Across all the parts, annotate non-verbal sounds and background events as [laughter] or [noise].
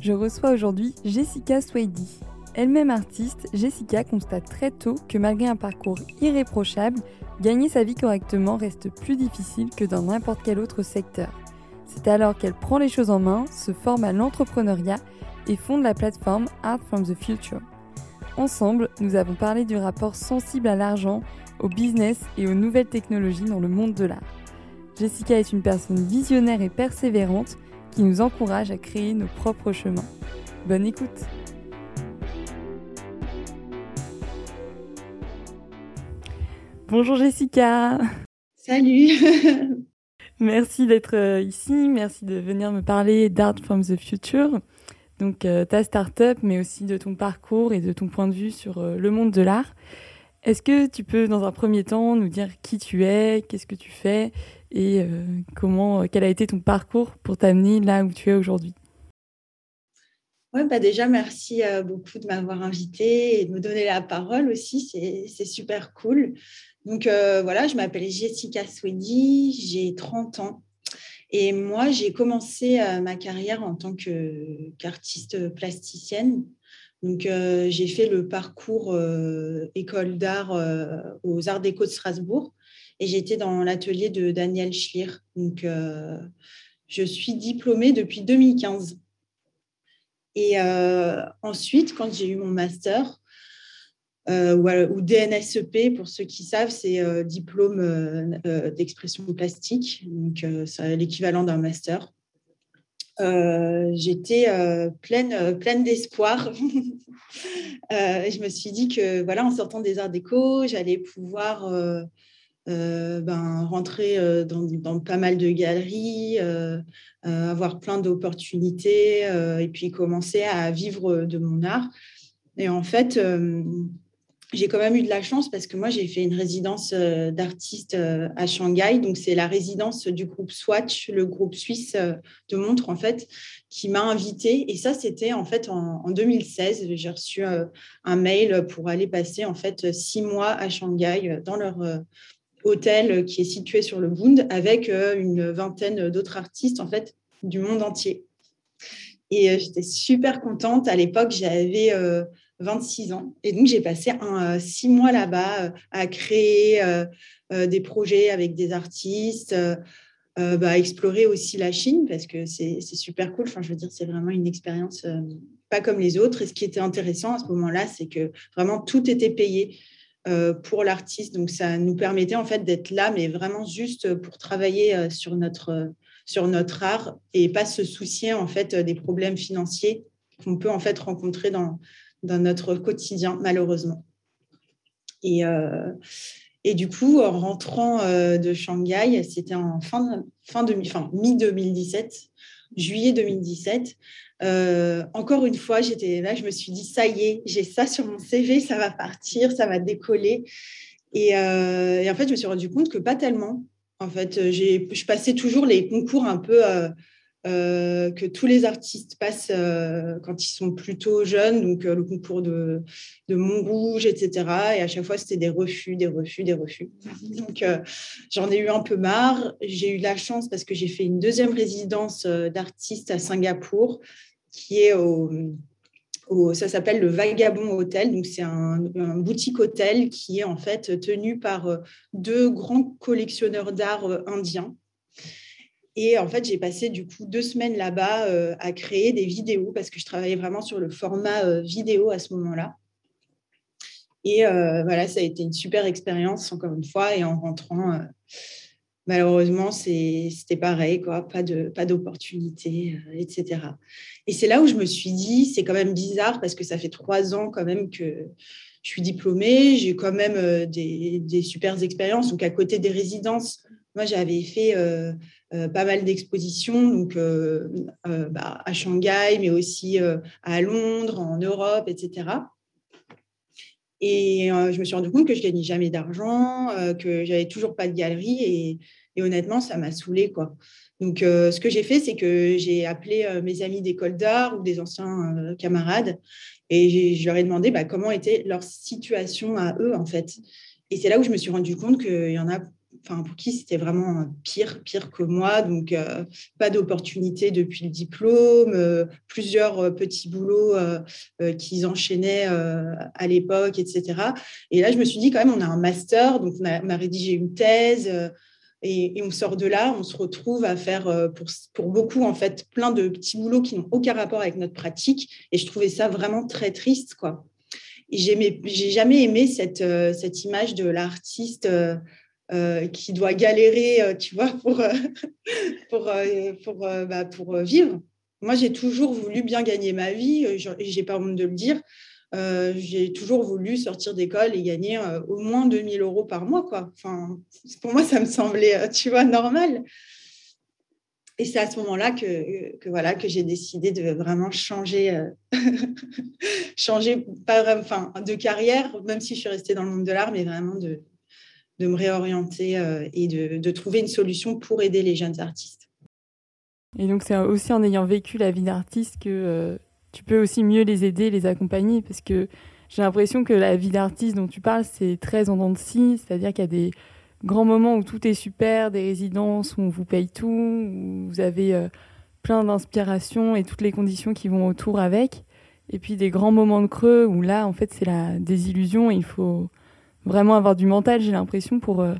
Je reçois aujourd'hui Jessica Swady. Elle-même artiste, Jessica constate très tôt que malgré un parcours irréprochable, gagner sa vie correctement reste plus difficile que dans n'importe quel autre secteur. C'est alors qu'elle prend les choses en main, se forme à l'entrepreneuriat et fonde la plateforme Art from the Future. Ensemble, nous avons parlé du rapport sensible à l'argent, au business et aux nouvelles technologies dans le monde de l'art. Jessica est une personne visionnaire et persévérante qui nous encourage à créer nos propres chemins. Bonne écoute. Bonjour Jessica. Salut. [laughs] Merci d'être euh, ici, merci de venir me parler d'Art from the Future, donc euh, ta start-up, mais aussi de ton parcours et de ton point de vue sur euh, le monde de l'art. Est-ce que tu peux, dans un premier temps, nous dire qui tu es, qu'est-ce que tu fais et comment, quel a été ton parcours pour t'amener là où tu es aujourd'hui? Ouais, bah déjà, merci beaucoup de m'avoir invité et de me donner la parole aussi. C'est super cool. Donc voilà, je m'appelle Jessica Swedy, j'ai 30 ans. Et moi, j'ai commencé ma carrière en tant qu'artiste plasticienne donc, euh, j'ai fait le parcours euh, école d'art euh, aux Arts Déco de Strasbourg et j'étais dans l'atelier de Daniel Schlier. Donc, je suis diplômée depuis 2015. Et ensuite, quand j'ai eu mon master, ou, DNSEP, pour ceux qui savent, c'est diplôme d'expression plastique, donc c'est l'équivalent d'un master. Euh, j'étais euh, pleine, euh, pleine d'espoir. [laughs] je me suis dit que voilà, en sortant des arts déco, j'allais pouvoir ben, rentrer dans, pas mal de galeries, avoir plein d'opportunités et puis commencer à vivre de mon art. Et en fait, j'ai quand même eu de la chance parce que moi, j'ai fait une résidence euh, d'artiste euh, à Shanghai. Donc, c'est la résidence du groupe Swatch, le groupe suisse euh, de montres, en fait, qui m'a invitée. Et ça, c'était en fait en, 2016. J'ai reçu un mail pour aller passer en fait six mois à Shanghai dans leur hôtel qui est situé sur le Bund avec une vingtaine d'autres artistes, en fait, du monde entier. Et j'étais super contente. À l'époque, j'avais 26 ans. Et donc, j'ai passé un, euh, six mois là-bas euh, à créer euh, des projets avec des artistes, bah, explorer aussi la Chine parce que c'est super cool. Enfin, je veux dire, c'est vraiment une expérience pas comme les autres. Et ce qui était intéressant à ce moment-là, c'est que vraiment tout était payé. Pour l'artiste. Donc, ça nous permettait en fait d'être là, mais vraiment juste pour travailler sur notre, sur notre art et pas se soucier en fait des problèmes financiers qu'on peut en fait rencontrer dans, dans notre quotidien, malheureusement. Et, euh, et du coup, en rentrant euh, de Shanghai, c'était en fin, fin, fin mi-2017, juillet 2017. Euh, encore une fois, j'étais je me suis dit, ça y est, j'ai ça sur mon CV, ça va partir, ça va décoller. Et, et, en fait, je me suis rendu compte que pas tellement. En fait, je passais toujours les concours un peu euh, que tous les artistes passent euh, quand ils sont plutôt jeunes, donc euh, le concours de, de Montrouge, etc. Et à chaque fois, c'était des refus, des refus, des refus. Donc, j'en ai eu un peu marre. J'ai eu la chance parce que j'ai fait une deuxième résidence d'artiste à Singapour, qui est au, ça s'appelle le Vagabond Hotel. Donc, c'est un, boutique hôtel qui est en fait tenu par deux grands collectionneurs d'art indiens et en fait, j'ai passé du coup deux semaines là-bas euh, à créer des vidéos parce que je travaillais vraiment sur le format euh, vidéo à ce moment-là. Et euh, voilà, ça a été une super expérience, encore une fois. Et en rentrant, malheureusement, c'était pareil, pas d'opportunité, pas etc. Et c'est là où je me suis dit, c'est quand même bizarre parce que ça fait trois ans quand même que je suis diplômée, j'ai quand même des, des super expériences. Donc, à côté des résidences, moi, j'avais fait euh, euh, pas mal d'expositions euh, bah, à Shanghai, mais aussi à Londres, en Europe, etc. Et je me suis rendu compte que je gagnais jamais d'argent, que j'avais toujours pas de galerie. Et, et honnêtement, ça m'a saoulée. Quoi. Donc, ce que j'ai fait, c'est que j'ai appelé mes amis d'école d'art ou des anciens camarades et je leur ai demandé bah, comment était leur situation à eux, en fait. Et c'est là où je me suis rendu compte qu'il y en a enfin, pour qui c'était vraiment pire, pire que moi. Donc, pas d'opportunité depuis le diplôme, plusieurs petits boulots qu'ils enchaînaient à l'époque, etc. Et là, je me suis dit, quand même, on a un master, donc on a, rédigé une thèse. Et, on sort de là, on se retrouve à faire pour, beaucoup en fait plein de petits boulots qui n'ont aucun rapport avec notre pratique. Et je trouvais ça vraiment très triste, quoi. Et j'ai jamais aimé cette image de l'artiste euh, qui doit galérer, euh, tu vois, pour, euh, [laughs] pour, pour, bah, pour vivre. Moi, j'ai toujours voulu bien gagner ma vie, j'ai pas honte de le dire. j'ai toujours voulu sortir d'école et gagner au moins 2000 euros par mois. Quoi. Enfin, pour moi, ça me semblait, tu vois, normal. Et c'est à ce moment-là que, que, voilà, que j'ai décidé de vraiment changer, [laughs] changer pas, enfin, de carrière, même si je suis restée dans le monde de l'art, mais vraiment de, de me réorienter euh, et de, trouver une solution pour aider les jeunes artistes. Et donc c'est aussi en ayant vécu la vie d'artiste que euh, tu peux aussi mieux les aider, les accompagner, parce que j'ai l'impression que la vie d'artiste dont tu parles, c'est très en dents de scie, c'est-à-dire qu'il y a des grands moments où tout est super, des résidences où on vous paye tout, où vous avez euh, plein d'inspiration et toutes les conditions qui vont autour avec, et puis des grands moments de creux où là, en fait, c'est la désillusion, il faut vraiment avoir du mental, j'ai l'impression, pour euh,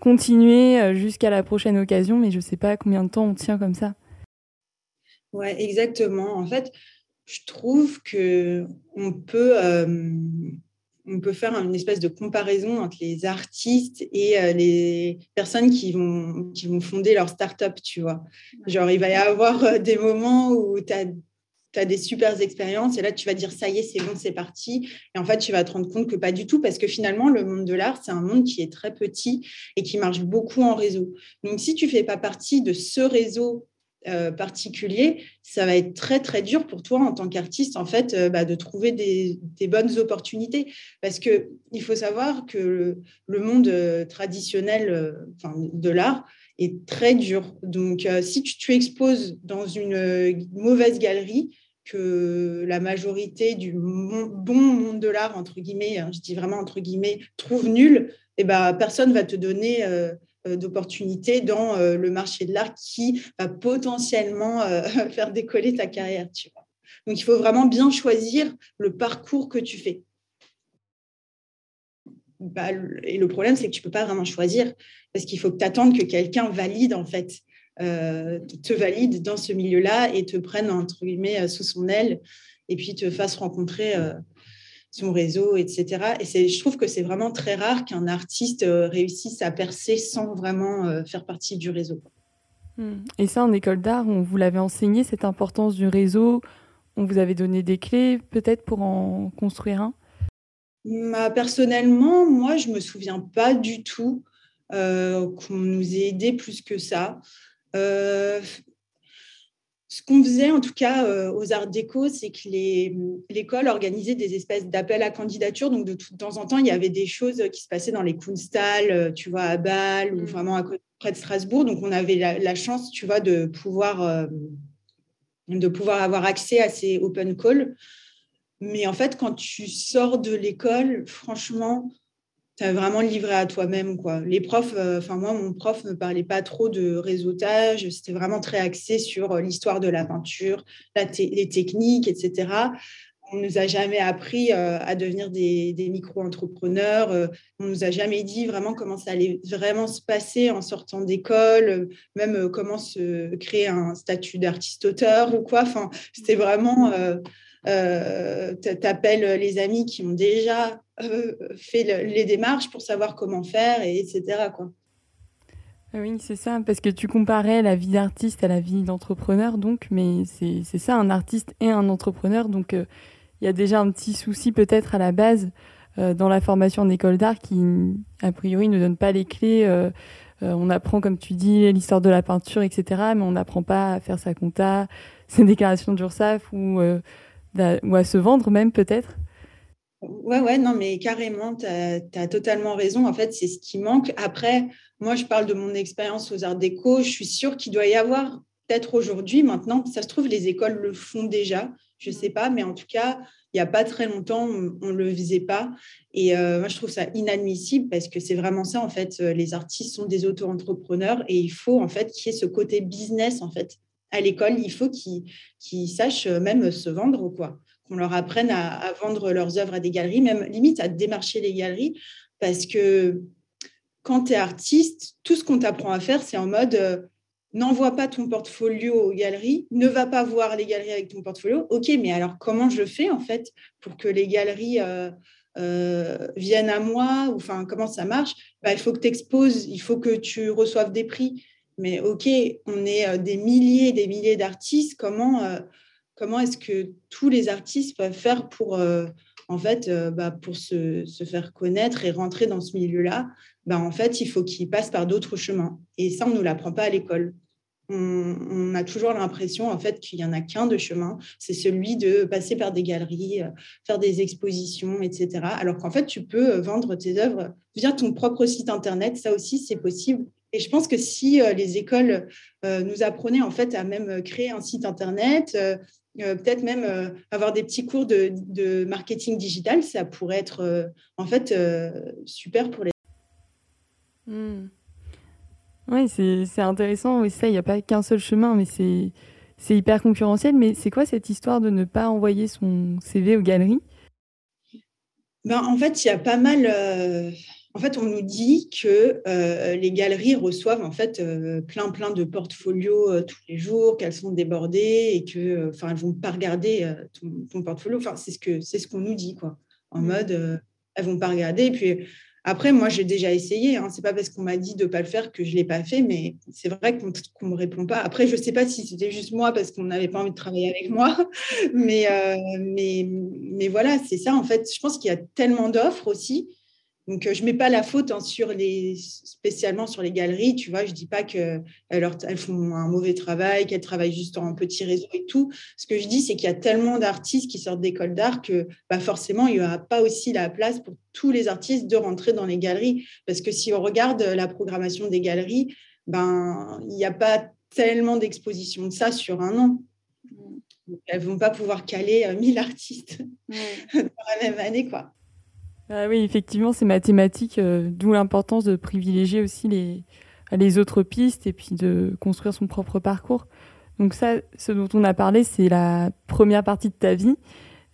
continuer euh, jusqu'à la prochaine occasion, mais je ne sais pas combien de temps on tient comme ça. Ouais, exactement. En fait, je trouve que on peut, euh, on peut faire une espèce de comparaison entre les artistes et les personnes qui vont, qui vont fonder leur start-up, tu vois. Genre, il va y avoir des moments où tu as tu des super expériences et là, tu vas dire ça y est, c'est bon, c'est parti. Et en fait, tu vas te rendre compte que pas du tout parce que finalement, le monde de l'art, c'est un monde qui est très petit et qui marche beaucoup en réseau. Donc, si tu fais pas partie de ce réseau euh, particulier, ça va être très très dur pour toi en tant qu'artiste en fait euh, bah, de trouver des, bonnes opportunités parce que il faut savoir que le, monde euh, traditionnel de l'art est très dur. Donc si tu exposes dans une mauvaise galerie, que la majorité du bon monde de l'art, entre guillemets, hein, je dis vraiment entre guillemets, trouve nul, eh ben, personne va te donner euh, euh, d'opportunités dans euh, le marché de l'art qui va potentiellement [laughs] faire décoller ta carrière. Donc, il faut vraiment bien choisir le parcours que tu fais. Bah, et le problème, c'est que tu ne peux pas vraiment choisir parce qu'il faut que tu attendes que quelqu'un valide, en fait. Euh, te valide dans ce milieu-là et te prenne entre guillemets euh, sous son aile et puis te fasse rencontrer euh, son réseau, etc. Et je trouve que c'est vraiment très rare qu'un artiste réussisse à percer sans vraiment faire partie du réseau. Hmm. Et ça, en école d'art, on vous l'avait enseigné, cette importance du réseau On vous avait donné des clés peut-être pour en construire un? Bah, Personnellement, moi, je ne me souviens pas du tout qu'on nous ait aidé plus que ça. Euh, ce qu'on faisait en tout cas euh, aux Arts Déco, c'est que l'école organisait des espèces d'appels à candidature. Donc de, temps en temps, il y avait des choses qui se passaient dans les Kunsthal, euh, tu vois, à Bâle ou mm. vraiment à près de Strasbourg. Donc on avait la, chance, tu vois, de pouvoir, de pouvoir avoir accès à ces open calls. Mais en fait, quand tu sors de l'école, franchement, as vraiment livré à toi-même. quoi. Les profs, euh, enfin moi, mon prof ne parlait pas trop de réseautage, c'était vraiment très axé sur euh, l'histoire de la peinture, les techniques, etc. On ne nous a jamais appris euh, à devenir des, micro-entrepreneurs. on ne nous a jamais dit vraiment comment ça allait vraiment se passer en sortant d'école, même comment se créer un statut d'artiste-auteur ou quoi. Enfin, c'était vraiment... Euh, tu appelles les amis qui ont déjà euh, fait les démarches pour savoir comment faire, et etc. Ah oui, c'est ça, parce que tu comparais la vie d'artiste à la vie d'entrepreneur, donc, mais c'est ça, un artiste et un entrepreneur, donc euh, il y a déjà un petit souci peut-être à la base dans la formation en école d'art qui, a priori, ne donne pas les clés. on apprend, comme tu dis, l'histoire de la peinture, etc., mais on n'apprend pas à faire sa compta, ses déclarations d'URSSAF ou ou à se vendre même peut-être Ouais, ouais, non, mais carrément, tu as, totalement raison. En fait, c'est ce qui manque. Après, moi, je parle de mon expérience aux Arts Déco. Je suis sûre qu'il doit y avoir, peut-être aujourd'hui, maintenant, ça se trouve, les écoles le font déjà. Je ne sais pas, mais en tout cas, il n'y a pas très longtemps, on ne le faisait pas. Et euh, moi, je trouve ça inadmissible parce que c'est vraiment ça, en fait. Euh, les artistes sont des auto-entrepreneurs et il faut, en fait, qu'il y ait ce côté business, en fait. À l'école, il faut qu'ils sachent même se vendre, quoi. Qu'on leur apprenne à, vendre leurs œuvres à des galeries, même limite à démarcher les galeries. Parce que quand tu es artiste, tout ce qu'on t'apprend à faire, c'est en mode euh, n'envoie pas ton portfolio aux galeries, ne va pas voir les galeries avec ton portfolio. Ok, mais alors comment je fais en fait pour que les galeries euh, euh, viennent à moi enfin comment ça marche? Bah, Il faut que tu exposes, il faut que tu reçoives des prix. Mais ok, on est des milliers des milliers d'artistes. Comment, comment est-ce que tous les artistes peuvent faire pour en fait, bah, pour se, faire connaître et rentrer dans ce milieu-là, bah, en fait, il faut qu'ils passent par d'autres chemins. Et ça, on ne nous l'apprend pas à l'école. On, a toujours l'impression en fait qu'il n'y en a qu'un de chemin, c'est celui de passer par des galeries, euh, faire des expositions, etc. Alors qu'en fait, tu peux euh, vendre tes œuvres via ton propre site internet. Ça aussi, c'est possible. Et je pense que si euh, les écoles nous apprenaient en fait à même créer un site internet, peut-être même avoir des petits cours de, marketing digital, ça pourrait être en fait super pour les Hmm. Oui, c'est intéressant. Oui, ça, il n'y a pas qu'un seul chemin, mais c'est hyper concurrentiel. Mais c'est quoi cette histoire de ne pas envoyer son CV aux galeries? Ben, En fait, il y a pas mal. Euh, en fait, on nous dit que euh, les galeries reçoivent en fait euh, plein plein de portfolios tous les jours, qu'elles sont débordées et que, enfin, elles vont pas regarder ton, portfolio. Enfin, c'est ce que c'est ce qu'on nous dit quoi. En hmm. mode, elles vont pas regarder. Et puis après, moi, j'ai déjà essayé. Hein. Ce n'est pas parce qu'on m'a dit de ne pas le faire que je ne l'ai pas fait, mais c'est vrai qu'on ne me répond pas. Après, je ne sais pas si c'était juste moi parce qu'on n'avait pas envie de travailler avec moi. [laughs] Mais, euh, mais, mais voilà, c'est ça. En fait, je pense qu'il y a tellement d'offres aussi donc, euh, je ne mets pas la faute hein, sur les, spécialement sur les galeries. Tu vois, je ne dis pas qu'elles elles font un mauvais travail, qu'elles travaillent juste en petit réseau et tout. Ce que je dis, c'est qu'il y a tellement d'artistes qui sortent d'école d'art que bah, forcément, il n'y aura pas aussi la place pour tous les artistes de rentrer dans les galeries. Parce que si on regarde la programmation des galeries, ben, il n'y a pas tellement d'expositions de ça sur un an. elles ne vont pas pouvoir caler 1000 euh, artistes [laughs] dans la même année. quoi. Ah oui, effectivement, c'est mathématique, euh, d'où l'importance de privilégier aussi les, autres pistes et puis de construire son propre parcours. Donc ça, ce dont on a parlé, c'est la première partie de ta vie.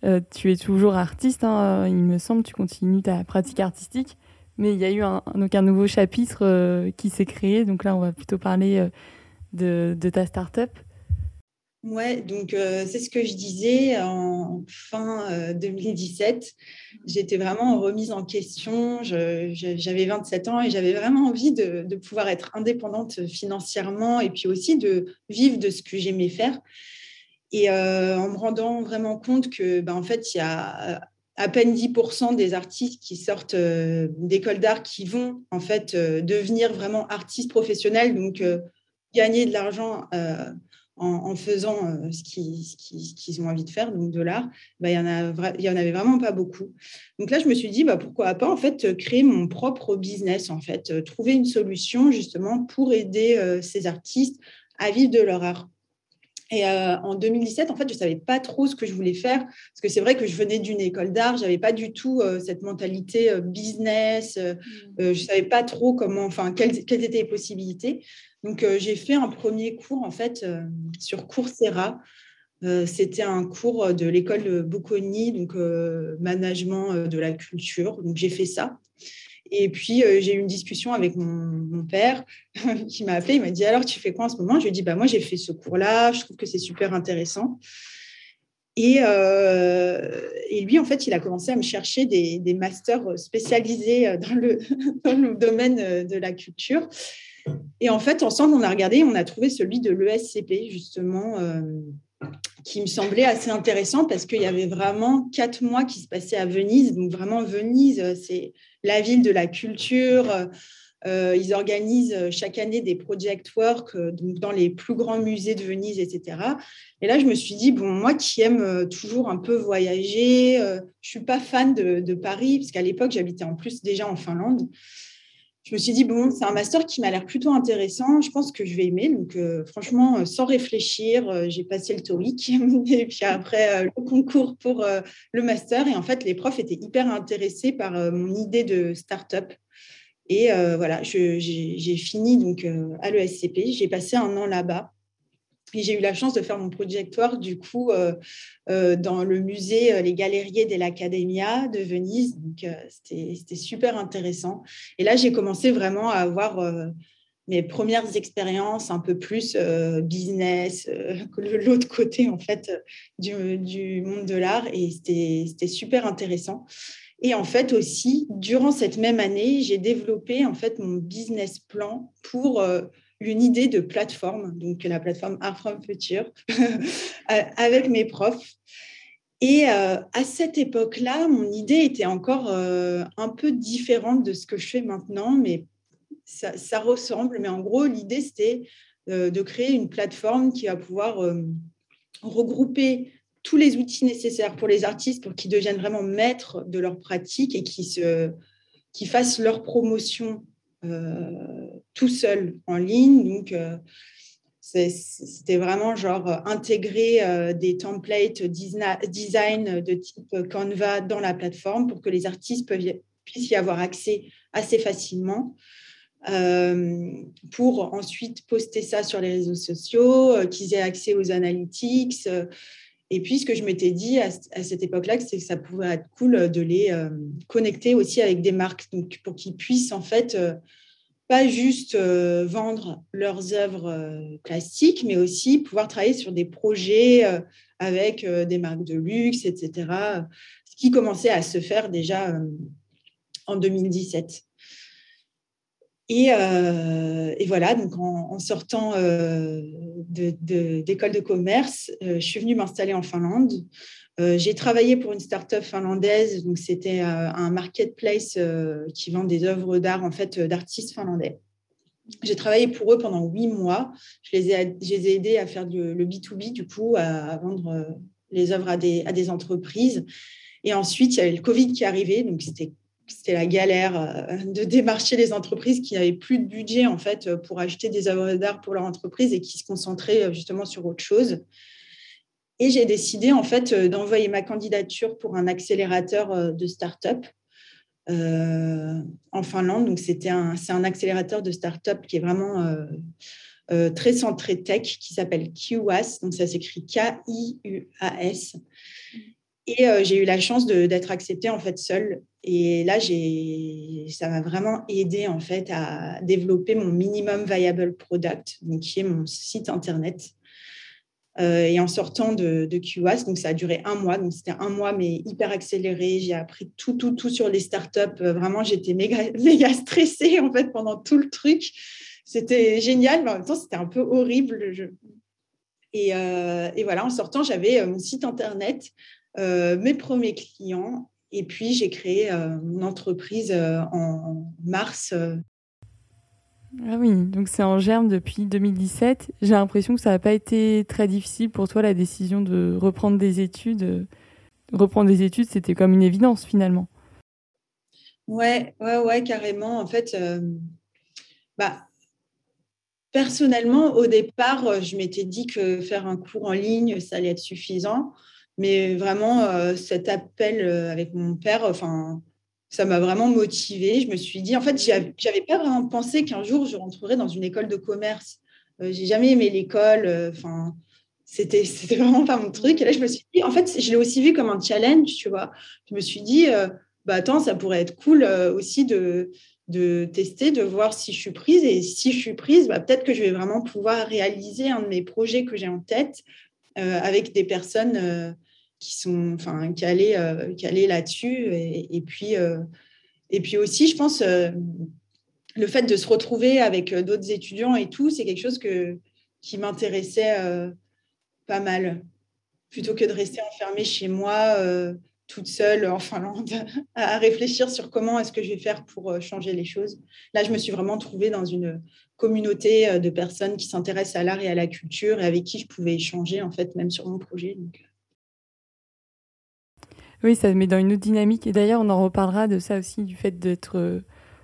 Euh, tu es toujours artiste, hein, il me semble, tu continues ta pratique artistique, mais il y a eu un, donc un nouveau chapitre euh, qui s'est créé. Donc là, on va plutôt parler de, de ta start-up. Ouais, donc euh, c'est ce que je disais en fin 2017. Euh, J'étais vraiment remise en question. J'avais 27 ans et j'avais vraiment envie de, pouvoir être indépendante financièrement et puis aussi de vivre de ce que j'aimais faire. Et euh, en me rendant vraiment compte que, ben, en fait, il y a à peine 10% des artistes qui sortent d'école d'art qui vont en fait devenir vraiment artistes professionnels, donc gagner de l'argent en, faisant euh, ce qu'ils ont envie de faire, donc de l'art, bah, il n'y en, en avait vraiment pas beaucoup. Donc là, je me suis dit, bah, pourquoi pas en fait créer mon propre business, en fait, euh, trouver une solution justement pour aider euh, ces artistes à vivre de leur art. Et en 2017, en fait, je ne savais pas trop ce que je voulais faire, parce que c'est vrai que je venais d'une école d'art, je n'avais pas du tout cette mentalité business, mmh. je ne savais pas trop comment, enfin, quelles, quelles, étaient les possibilités. Donc, euh, j'ai fait un premier cours en fait euh, sur Coursera. Euh, c'était un cours de l'école Bocconi, donc management de la culture. Donc, j'ai fait ça. Et puis, j'ai eu une discussion avec mon, père [laughs] qui m'a appelé. Il m'a dit Alors, tu fais quoi en ce moment? Je lui ai dit bah, Moi, j'ai fait ce cours-là. Je trouve que c'est super intéressant. Et, et, lui, en fait, il a commencé à me chercher des, des masters spécialisés dans le, [laughs] dans le domaine de la culture. Et en fait, ensemble, on a regardé, on a trouvé celui de l'ESCP, justement, euh, qui me semblait assez intéressant parce qu'il y avait vraiment quatre mois qui se passaient à Venise. Donc, vraiment, Venise, euh, c'est la ville de la culture. Euh, ils organisent chaque année des project work dans les plus grands musées de Venise, etc. Et là, je me suis dit, bon, moi qui aime toujours un peu voyager, je ne suis pas fan de, de Paris, parce qu'à l'époque, j'habitais en plus déjà en Finlande. Je me suis dit, bon, c'est un master qui m'a l'air plutôt intéressant. Je pense que je vais aimer. Donc, euh, franchement, euh, sans réfléchir, euh, j'ai passé le TOEIC [laughs] et puis après le concours pour le master. Et en fait, les profs étaient hyper intéressés par mon idée de start-up. Et voilà, j'ai fini donc à l'ESCP. J'ai passé un an là-bas j'ai eu la chance de faire mon projectoire, du coup, euh, euh, dans le musée euh, Les Galeriers dell'Accademia de Venise. Donc, c'était super intéressant. Et là, j'ai commencé vraiment à avoir mes premières expériences un peu plus business, [laughs] l'autre côté, en fait, du, du monde de l'art. Et c'était super intéressant. Et en fait aussi, durant cette même année, j'ai développé en fait mon business plan pour une idée de plateforme, donc la plateforme Art from Future, [laughs] avec mes profs. Et euh, à cette époque-là, mon idée était encore euh, un peu différente de ce que je fais maintenant, mais ça, ressemble. Mais en gros, l'idée, c'était euh, de créer une plateforme qui va pouvoir regrouper tous les outils nécessaires pour les artistes pour qu'ils deviennent vraiment maîtres de leur pratique et qui, se, qui fassent leur promotion euh, tout seul en ligne. Donc, euh, c'était vraiment genre intégrer euh, des templates design de type Canva dans la plateforme pour que les artistes puissent y avoir accès assez facilement. pour ensuite poster ça sur les réseaux sociaux, qu'ils aient accès aux analytics. Et puis, ce que je m'étais dit à, cette époque-là, c'est que ça pouvait être cool de les connecter aussi avec des marques, donc pour qu'ils puissent en fait pas juste euh, vendre leurs œuvres euh, classiques, mais aussi pouvoir travailler sur des projets euh, avec des marques de luxe, etc., ce qui commençait à se faire déjà en 2017. Et, voilà, donc en, sortant d'école de, commerce, je suis venue m'installer en Finlande euh, j'ai travaillé pour une start-up finlandaise, donc c'était euh, un marketplace euh, qui vend des œuvres d'art en fait d'artistes finlandais. J'ai travaillé pour eux pendant huit mois. Je les ai, ai aidés à faire le B2B, du coup, à, vendre les œuvres à des, entreprises. Et ensuite, il y avait le Covid qui arrivait, donc c'était c'était la galère de démarcher les entreprises qui n'avaient plus de budget en fait pour acheter des œuvres d'art pour leur entreprise et qui se concentraient justement sur autre chose. Et j'ai décidé en fait euh, d'envoyer ma candidature pour un accélérateur euh, de start-up euh, en Finlande. Donc c'était c'est un accélérateur de start-up qui est vraiment très centré tech, qui s'appelle QAS. Donc ça s'écrit K-I-U-A-S. Et j'ai eu la chance d'être acceptée en fait seule. Et là, ça m'a vraiment aidé en fait à développer mon minimum viable product, donc qui est mon site internet. Euh, et en sortant de, de, donc ça a duré un mois, donc c'était un mois mais hyper accéléré. J'ai appris tout, tout, tout sur les startups. Euh, vraiment, j'étais méga, [laughs] stressée en fait pendant tout le truc. C'était génial, mais en même temps, c'était un peu horrible. Et, euh, et, voilà, en sortant, j'avais mon site internet, mes premiers clients, et puis j'ai créé mon entreprise en mars ah oui, donc c'est en germe depuis 2017. J'ai l'impression que ça n'a pas été très difficile pour toi la décision de reprendre des études. Reprendre des études, c'était comme une évidence finalement. Ouais, ouais, ouais, carrément. En fait, euh, bah, personnellement, au départ, je m'étais dit que faire un cours en ligne, ça allait être suffisant. Mais vraiment, euh, cet appel euh, avec mon père, enfin, ça m'a vraiment motivée. Je me suis dit, en fait, j'avais pas vraiment pensé qu'un jour je rentrerais dans une école de commerce. Euh, j'ai jamais aimé l'école. Enfin, c'était [laughs] c'était vraiment pas mon truc. Et là, je me suis dit, en fait, je l'ai aussi vu comme un challenge, tu vois. Je me suis dit, bah attends, ça pourrait être cool aussi de de tester, de voir si je suis prise. Et si je suis prise, bah, peut-être que je vais vraiment pouvoir réaliser un de mes projets que j'ai en tête avec des personnes qui sont enfin, calés, euh, là-dessus. Et, puis, euh, et puis aussi, je pense, euh, le fait de se retrouver avec d'autres étudiants et tout, c'est quelque chose que, qui m'intéressait pas mal. Plutôt que de rester enfermée chez moi, toute seule en Finlande, [laughs] à réfléchir sur comment est-ce que je vais faire pour changer les choses. Là, je me suis vraiment trouvée dans une communauté de personnes qui s'intéressent à l'art et à la culture et avec qui je pouvais échanger, en fait, même sur mon projet. Oui, ça met dans une autre dynamique. Et d'ailleurs, on en reparlera de ça aussi, du fait d'être euh,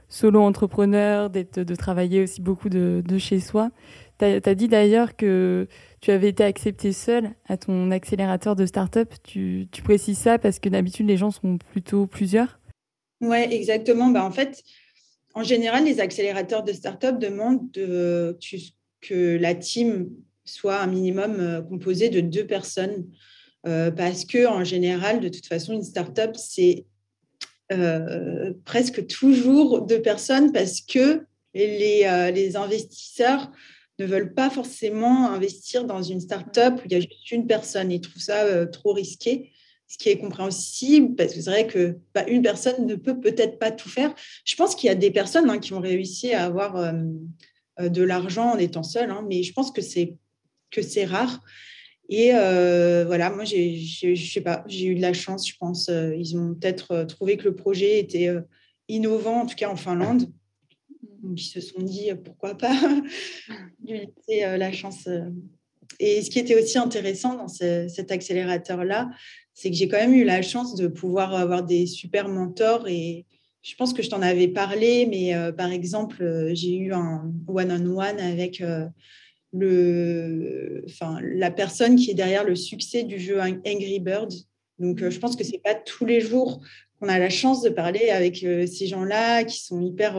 solo-entrepreneur, de travailler aussi beaucoup de, chez soi. Tu as, dit d'ailleurs que tu avais été accepté seul à ton accélérateur de start-up. Tu, précises ça parce que d'habitude, les gens sont plutôt plusieurs Oui, exactement. Bah, en fait, en général, les accélérateurs de start-up demandent de, que la team soit un minimum euh, composé de deux personnes. Euh, parce que en général, de toute façon, une start-up, c'est euh, presque toujours deux personnes parce que les, les, investisseurs ne veulent pas forcément investir dans une start-up où il y a juste une personne. Ils trouvent ça trop risqué, ce qui est compréhensible parce que c'est vrai que bah, une personne ne peut peut-être pas tout faire. Je pense qu'il y a des personnes hein, qui ont réussi à avoir de l'argent en étant seules, hein, mais je pense que c'est que c'est rare. Et euh, voilà, moi, j'ai, je sais pas, j'ai eu de la chance, je pense. Euh, ils ont peut-être euh, trouvé que le projet était innovant, en tout cas en Finlande. Donc, ils se sont dit, pourquoi pas [laughs] lui laisser la chance. Et ce qui était aussi intéressant dans cet accélérateur-là, c'est que j'ai quand même eu la chance de pouvoir avoir des super mentors. Et je pense que je t'en avais parlé, mais par exemple, j'ai eu un one-on-one avec le, enfin, la personne qui est derrière le succès du jeu Angry Birds. Donc, euh, je pense que c'est pas tous les jours qu'on a la chance de parler avec euh, ces gens-là qui sont hyper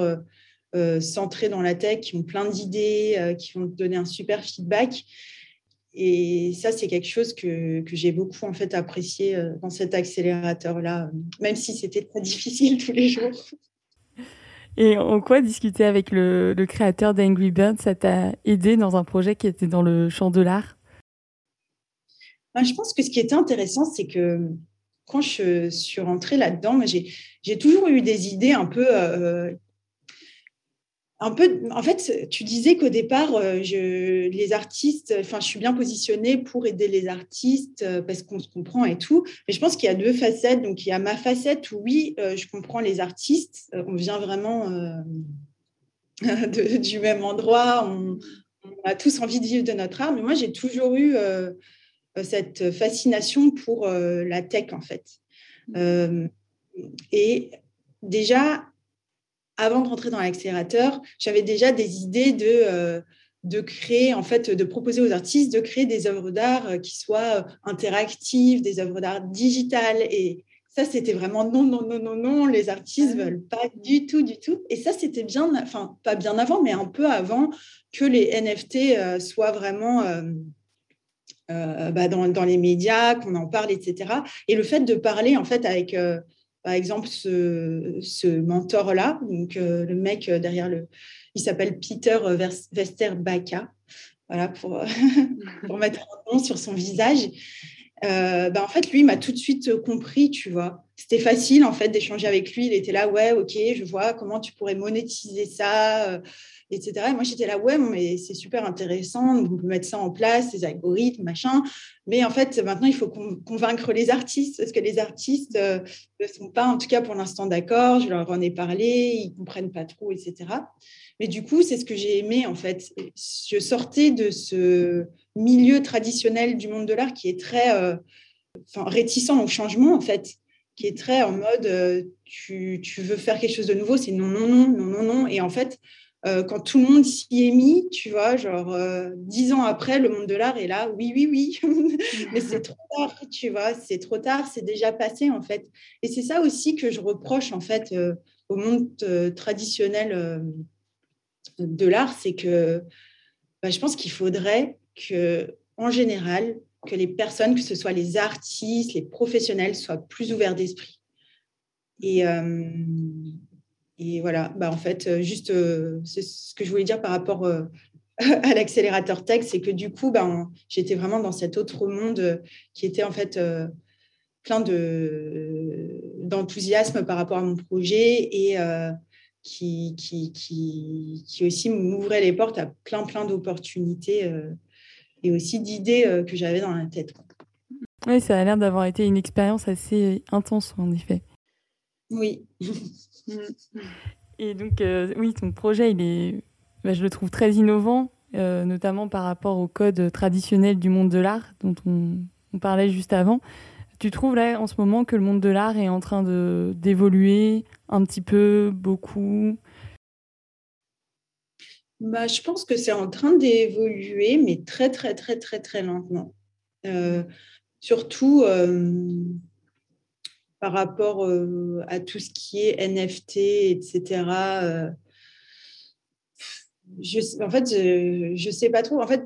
euh, centrés dans la tech, qui ont plein d'idées, qui vont te donner un super feedback. Et ça, c'est quelque chose que, que j'ai beaucoup en fait apprécié dans cet accélérateur-là, même si c'était très difficile tous les jours. Et en quoi discuter avec le, créateur d'Angry Birds, ça t'a aidé dans un projet qui était dans le champ de l'art? Ben, Je pense que ce qui était intéressant, c'est que quand je suis rentrée là-dedans, j'ai toujours eu des idées un peu euh, un peu, en fait, tu disais qu'au départ, euh, je, les artistes, enfin, je suis bien positionnée pour aider les artistes euh, parce qu'on se comprend et tout. Mais je pense qu'il y a deux facettes. Donc, il y a ma facette où, oui, euh, je comprends les artistes. on vient vraiment [laughs] du même endroit. On, a tous envie de vivre de notre art. Mais moi, j'ai toujours eu cette fascination pour la tech, en fait. Mmh. et déjà, avant de rentrer dans l'accélérateur, j'avais déjà des idées de, euh, de créer, en fait, de proposer aux artistes de créer des œuvres d'art euh, qui soient euh, interactives, des œuvres d'art digitales. Et ça, c'était vraiment non, non, non, non, non, les artistes ne veulent pas du tout, du tout. Et ça, c'était bien, enfin, pas bien avant, mais un peu avant que les NFT soient vraiment... Bah, dans, dans, les médias, qu'on en parle, etc. Et le fait de parler en fait avec par exemple, ce, mentor-là, donc euh, le mec euh, derrière le, il s'appelle Peter Westerbacka, voilà [laughs] pour, mettre un nom sur son visage. Euh, ben, en fait, lui, m'a tout de suite compris, tu vois. C'était facile, en fait, d'échanger avec lui. Il était là, ouais, ok, je vois comment tu pourrais monétiser ça etc. Et moi, j'étais là, ouais, mais c'est super intéressant, on peut mettre ça en place, les algorithmes, machin. Mais en fait, maintenant, il faut convaincre les artistes, parce que les artistes euh, ne sont pas, en tout cas pour l'instant, d'accord. Je leur en ai parlé, ils comprennent pas trop, etc. Mais du coup, c'est ce que j'ai aimé, en fait. Je sortais de ce milieu traditionnel du monde de l'art qui est très euh, réticent au changement, en fait qui est très en mode euh, tu, tu, veux faire quelque chose de nouveau, c'est non, non, non, non, non, non. Et en fait, euh, quand tout le monde s'y est mis, tu vois, genre euh, dix ans après, le monde de l'art est là, oui, oui, oui, [laughs] mais c'est trop tard, tu vois, c'est trop tard, c'est déjà passé en fait. Et c'est ça aussi que je reproche en fait au monde traditionnel de l'art, c'est que bah, je pense qu'il faudrait que, en général, que les personnes, que ce soit les artistes, les professionnels, soient plus ouverts d'esprit. Et et voilà, bah en fait, euh, juste, euh, ce que je voulais dire par rapport euh, [laughs] à l'accélérateur tech, c'est que du coup, ben, j'étais vraiment dans cet autre monde qui était en fait plein de, d'enthousiasme par rapport à mon projet et qui, qui, qui, qui, aussi m'ouvrait les portes à plein, plein d'opportunités et aussi d'idées que j'avais dans la tête. Oui, ça a l'air d'avoir été une expérience assez intense, en effet. Oui. [laughs] Et donc, euh, oui, ton projet, il est, bah, je le trouve très innovant, euh, notamment par rapport au code traditionnel du monde de l'art dont on, parlait juste avant. Tu trouves là en ce moment que le monde de l'art est en train d'évoluer un petit peu, beaucoup? Bah, Je pense que c'est en train d'évoluer, mais très, très, très, très, très lentement. Euh, surtout euh, par rapport euh, à tout ce qui est NFT, etc. Je, en fait, je ne sais pas trop. En fait,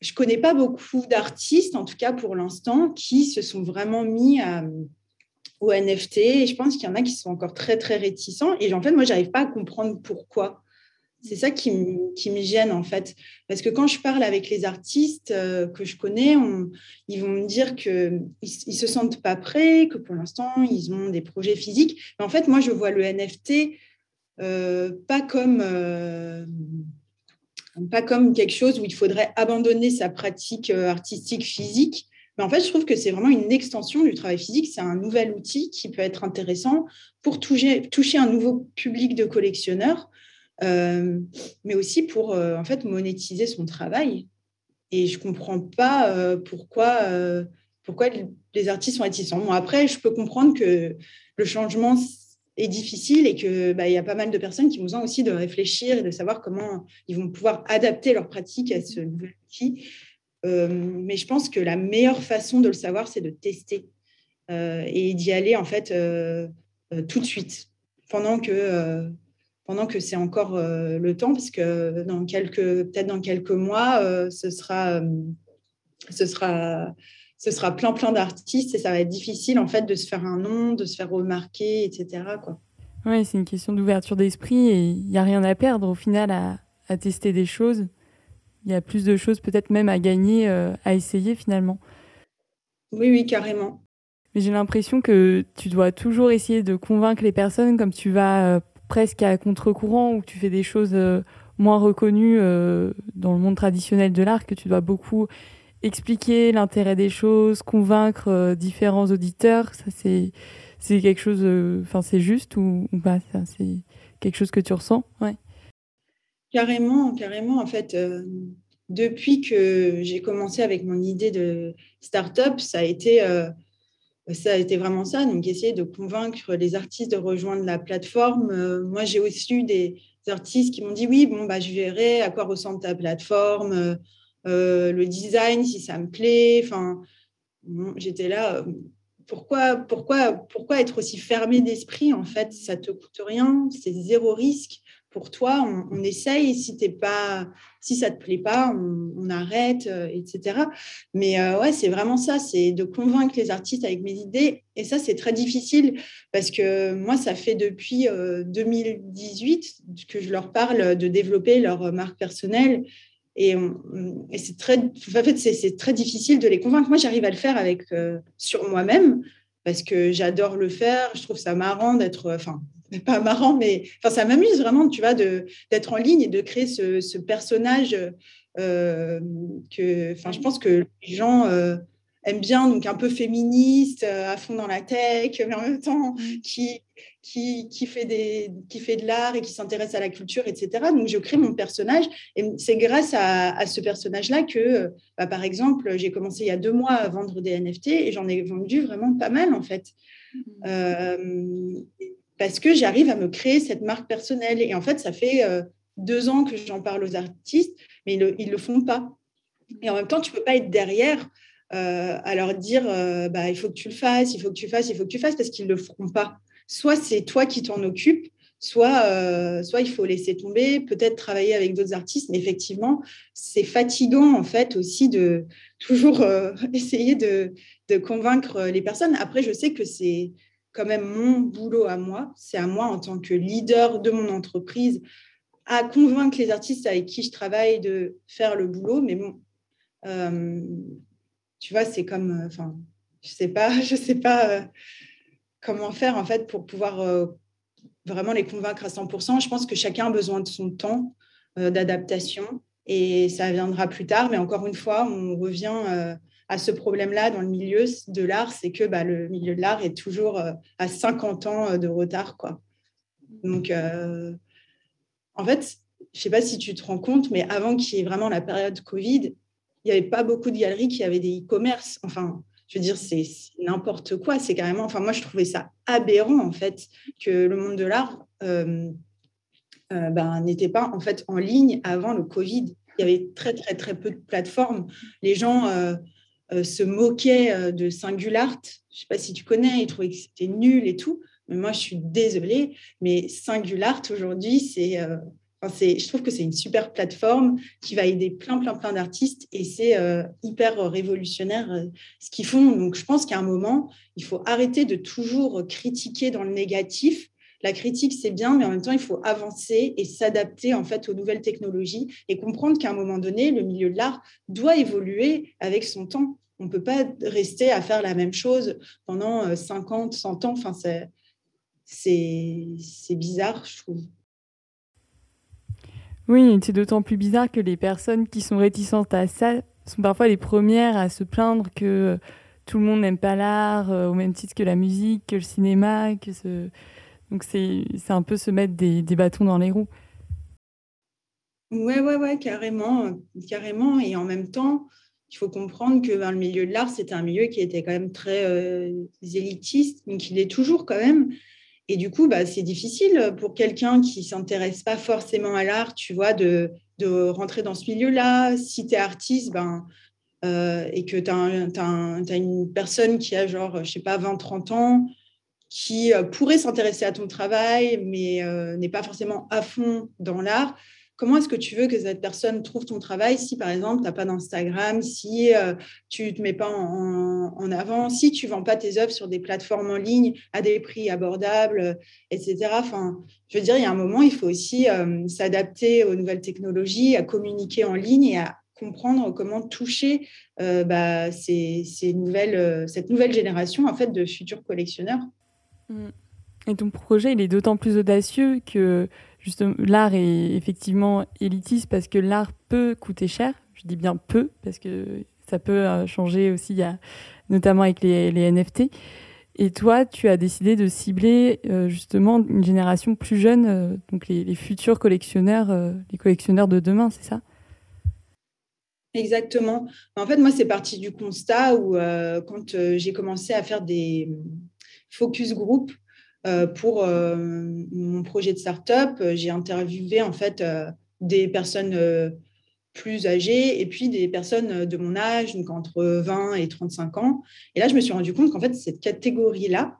je ne connais pas beaucoup d'artistes, en tout cas pour l'instant, qui se sont vraiment mis au NFT. Je pense qu'il y en a qui sont encore très, très réticents. Et en fait, moi, je n'arrive pas à comprendre pourquoi. C'est ça qui, me gêne en fait. Parce que quand je parle avec les artistes euh, que je connais, ils vont me dire qu'ils ne se sentent pas prêts, que pour l'instant, ils ont des projets physiques. Mais en fait, moi, je vois le NFT euh, pas comme... Euh, pas comme quelque chose où il faudrait abandonner sa pratique artistique physique, mais en fait, je trouve que c'est vraiment une extension du travail physique. C'est un nouvel outil qui peut être intéressant pour toucher, un nouveau public de collectionneurs mais aussi pour euh, en fait monétiser son travail. Et je comprends pas euh, pourquoi, pourquoi les artistes sont réticents. Bon, après, je peux comprendre que le changement est difficile et qu'il bah, y a pas mal de personnes qui ont besoin aussi de réfléchir et de savoir comment ils vont pouvoir adapter leur pratique à ce nouvel outil. mais je pense que la meilleure façon de le savoir, c'est de tester et d'y aller en fait tout de suite, pendant que pendant que c'est encore euh, le temps, parce que dans quelques, peut-être dans quelques mois, euh, ce sera, euh, ce sera, ce sera plein plein d'artistes et ça va être difficile en fait de se faire un nom, de se faire remarquer, etc. Quoi. Ouais, c'est une question d'ouverture d'esprit et il n'y a rien à perdre au final à, à, tester des choses. Il y a plus de choses peut-être même à gagner, à essayer finalement. Oui, oui, carrément. Mais j'ai l'impression que tu dois toujours essayer de convaincre les personnes comme tu vas presque à contre-courant, où tu fais des choses euh, moins reconnues euh, dans le monde traditionnel de l'art, que tu dois beaucoup expliquer l'intérêt des choses, convaincre euh, différents auditeurs. Ça, c'est, c'est quelque chose, enfin, c'est juste ou, pas C'est quelque chose que tu ressens? Ouais. Carrément, carrément. En fait, depuis que j'ai commencé avec mon idée de start-up, ça a été ça a été vraiment ça, donc essayer de convaincre les artistes de rejoindre la plateforme. Euh, moi, j'ai aussi eu des artistes qui m'ont dit oui, bon, bah, je verrai à quoi ressemble ta plateforme, euh, euh, le design, si ça me plaît. J'étais là. Pourquoi, pourquoi, pourquoi être aussi fermé d'esprit En fait, ça te coûte rien, c'est zéro risque pour toi, on, essaye. Si t'es pas, si ça te plaît pas, on, arrête, euh, etc. Mais euh, ouais, c'est vraiment ça, c'est de convaincre les artistes avec mes idées. Et ça, c'est très difficile parce que moi, ça fait depuis 2018 euh, que je leur parle de développer leur marque personnelle. Et, c'est très, en fait, c'est très difficile de les convaincre. Moi, j'arrive à le faire avec sur moi-même parce que j'adore le faire. Je trouve ça marrant d'être, enfin, pas marrant, mais enfin, ça m'amuse vraiment, tu vois, d'être en ligne et de créer ce, personnage euh, que, enfin, je pense que les gens euh, aiment bien, donc un peu féministe, euh, à fond dans la tech, mais en même temps mmh. qui, qui, qui fait, des, qui fait de l'art et qui s'intéresse à la culture, etc. Donc, je crée mon personnage et c'est grâce à, ce personnage-là que, bah, par exemple, j'ai commencé il y a deux mois à vendre des NFT et j'en ai vendu vraiment pas mal, en fait. Mmh parce que j'arrive à me créer cette marque personnelle. Et en fait, ça fait euh, deux ans que j'en parle aux artistes, mais ils ne le, font pas. Et en même temps, tu ne peux pas être derrière euh, à leur dire euh, bah, il faut que tu le fasses, il faut que tu fasses, il faut que tu fasses, parce qu'ils ne le feront pas. Soit c'est toi qui t'en occupes, soit, soit il faut laisser tomber, peut-être travailler avec d'autres artistes, mais effectivement, c'est fatigant en fait aussi de toujours [laughs] essayer de, de, convaincre les personnes. Après, je sais que c'est quand même mon boulot à moi. C'est à moi, en tant que leader de mon entreprise, à convaincre les artistes avec qui je travaille de faire le boulot. Mais bon, euh, tu vois, c'est comme, euh, enfin, je sais pas, [laughs] je sais pas euh, comment faire en fait pour pouvoir vraiment les convaincre à 100%. Je pense que chacun a besoin de son temps d'adaptation et ça viendra plus tard. Mais encore une fois, on revient à ce problème-là dans le milieu de l'art, c'est que bah, le milieu de l'art est toujours euh, à 50 ans euh, de retard. Quoi. Donc, euh, en fait, je ne sais pas si tu te rends compte, mais avant qu'il y ait vraiment la période Covid, il n'y avait pas beaucoup de galeries qui avaient des e-commerce. Enfin, je veux dire, c'est n'importe quoi. C'est carrément. Enfin, moi, je trouvais ça aberrant, en fait, que le monde de l'art ben, n'étaient pas en fait en ligne avant le Covid. Il y avait très très très peu de plateformes. Les gens se moquaient de Singulart. Je ne sais pas si tu connais, ils trouvaient que c'était nul et tout. Mais moi, je suis désolée, mais Singulart aujourd'hui, c'est je trouve que c'est une super plateforme qui va aider plein, plein, plein d'artistes et c'est euh, hyper révolutionnaire euh, ce qu'ils font. Donc, je pense qu'à un moment, il faut arrêter de toujours critiquer dans le négatif. La critique, c'est bien, mais en même temps, il faut avancer et s'adapter en fait aux nouvelles technologies et comprendre qu'à un moment donné, le milieu de l'art doit évoluer avec son temps. On ne peut pas rester à faire la même chose pendant 50, euh, 100 ans. Enfin, c'est bizarre, je trouve. Oui, c'est d'autant plus bizarre que les personnes qui sont réticentes à ça sont parfois les premières à se plaindre que tout le monde n'aime pas l'art euh, au même titre que la musique, que le cinéma, que ce... donc c'est un peu se mettre des, des, bâtons dans les roues. Ouais, ouais, ouais, carrément, carrément. Et en même temps, il faut comprendre que ben, le milieu de l'art, c'était un milieu qui était quand même très euh, élitiste, donc il est toujours quand même. Et du coup, bah, c'est difficile pour quelqu'un qui ne s'intéresse pas forcément à l'art, tu vois, de, de, rentrer dans ce milieu-là. Si tu es artiste, ben, euh, et que tu as, une personne qui a genre, je sais pas, 20-30 ans, qui euh, pourrait s'intéresser à ton travail, mais euh, n'est pas forcément à fond dans l'art, comment est-ce que tu veux que cette personne trouve ton travail si, par exemple, tu n'as pas d'Instagram, si euh, tu ne te mets pas en, avant, si tu ne vends pas tes œuvres sur des plateformes en ligne à des prix abordables, etc. Enfin, je veux dire, il y a un moment, il faut aussi s'adapter aux nouvelles technologies, à communiquer en ligne et à comprendre comment toucher bah, ces, nouvelles, cette nouvelle génération en fait, de futurs collectionneurs. Mmh. Et ton projet, il est d'autant plus audacieux que justement, l'art est effectivement élitiste parce que l'art peut coûter cher. Je dis bien peu parce que ça peut euh, changer aussi, notamment avec les, NFT. Et toi, tu as décidé de cibler euh, justement une génération plus jeune, euh, donc les, futurs collectionneurs, les collectionneurs de demain, c'est ça? Exactement. En fait, moi, c'est parti du constat où quand j'ai commencé à faire des focus group euh, pour euh, mon projet de start-up, euh, j'ai interviewé en fait des personnes plus âgées et puis des personnes de mon âge, donc entre 20 et 35 ans. Et là, je me suis rendu compte qu'en fait, cette catégorie-là,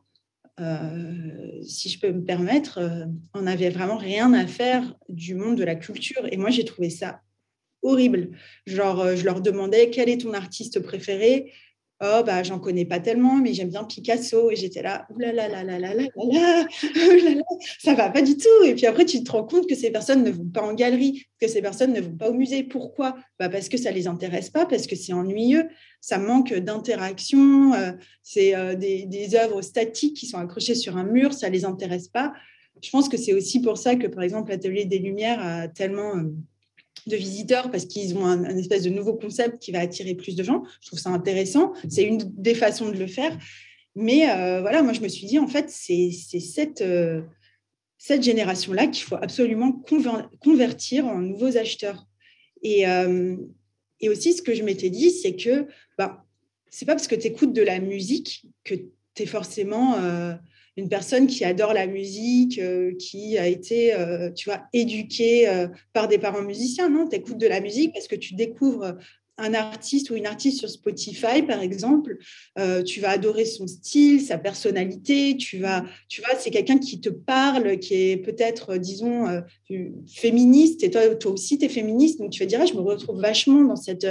si je peux me permettre, on n'avait vraiment rien à faire du monde de la culture. Et moi, j'ai trouvé ça horrible. Genre, je leur demandais quel est ton artiste préféré? Oh bah j'en connais pas tellement, mais j'aime bien Picasso. Et j'étais là, oulala, là là là là [laughs] là là, ça va pas du tout. Et puis après, tu te rends compte que ces personnes ne vont pas en galerie, que ces personnes ne vont pas au musée. Pourquoi? Bah Parce que ça les intéresse pas, parce que c'est ennuyeux, ça manque d'interaction, euh, c'est euh, des, œuvres statiques qui sont accrochées sur un mur, ça les intéresse pas. Je pense que c'est aussi pour ça que, par exemple, l'Atelier des Lumières a tellement euh, de visiteurs parce qu'ils ont un, espèce de nouveau concept qui va attirer plus de gens. Je trouve ça intéressant. C'est une des façons de le faire. Mais euh, voilà, moi, je me suis dit, en fait, c'est cette, euh, cette génération-là qu'il faut absolument convertir en nouveaux acheteurs. Et, euh, et aussi, ce que je m'étais dit, c'est que bah, c'est pas parce que tu écoutes de la musique que tu es forcément une personne qui adore la musique, euh, qui a été, euh, tu vois, éduquée euh, par des parents musiciens. Non, tu écoutes de la musique parce que tu découvres un artiste ou une artiste sur Spotify, par exemple, tu vas adorer son style, sa personnalité, tu vas, tu vois, c'est quelqu'un qui te parle, qui est peut-être, disons, féministe, et toi, toi aussi, tu es féministe, donc tu vas dire, ah, je me retrouve vachement dans cette,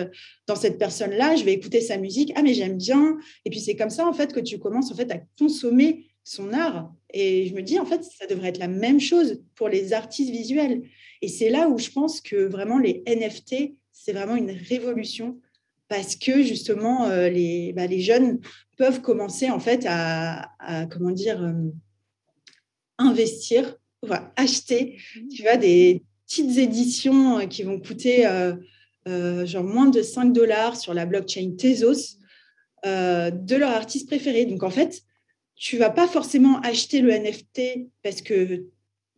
dans cette personne-là, je vais écouter sa musique, ah, mais j'aime bien, et puis c'est comme ça, en fait, que tu commences, en fait, à consommer son art. Et je me dis, en fait, ça devrait être la même chose pour les artistes visuels. Et c'est là où je pense que vraiment les NFT, c'est vraiment une révolution parce que justement, euh, les, bah, les jeunes peuvent commencer en fait à, comment dire, euh, investir, acheter, tu vois, des petites éditions euh, qui vont coûter genre moins de 5 dollars sur la blockchain Tezos de leur artiste préféré. Donc en fait, tu vas pas forcément acheter le NFT parce que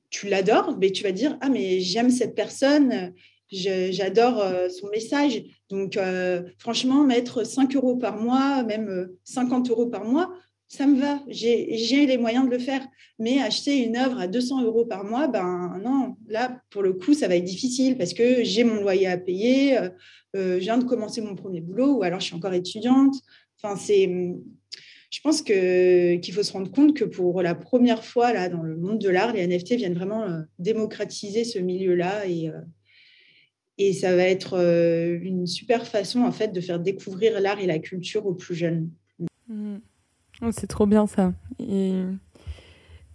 tu l'adores, mais tu vas dire ah mais j'aime cette personne, j'adore euh, son message. Donc euh, franchement, mettre 5 euros par mois, même 50 euh, euros par mois, ça me va, j'ai les moyens de le faire. Mais acheter une œuvre à 200 euros par mois, ben non, là, pour le coup, ça va être difficile parce que j'ai mon loyer à payer, je viens de commencer mon premier boulot ou alors je suis encore étudiante. Enfin, c'est, je pense qu'il faut se rendre compte que pour la première fois là, dans le monde de l'art, les NFT viennent vraiment euh, démocratiser ce milieu-là et, et ça va être une super façon en fait de faire découvrir l'art et la culture aux plus jeunes. Mmh. Oh, c'est trop bien ça.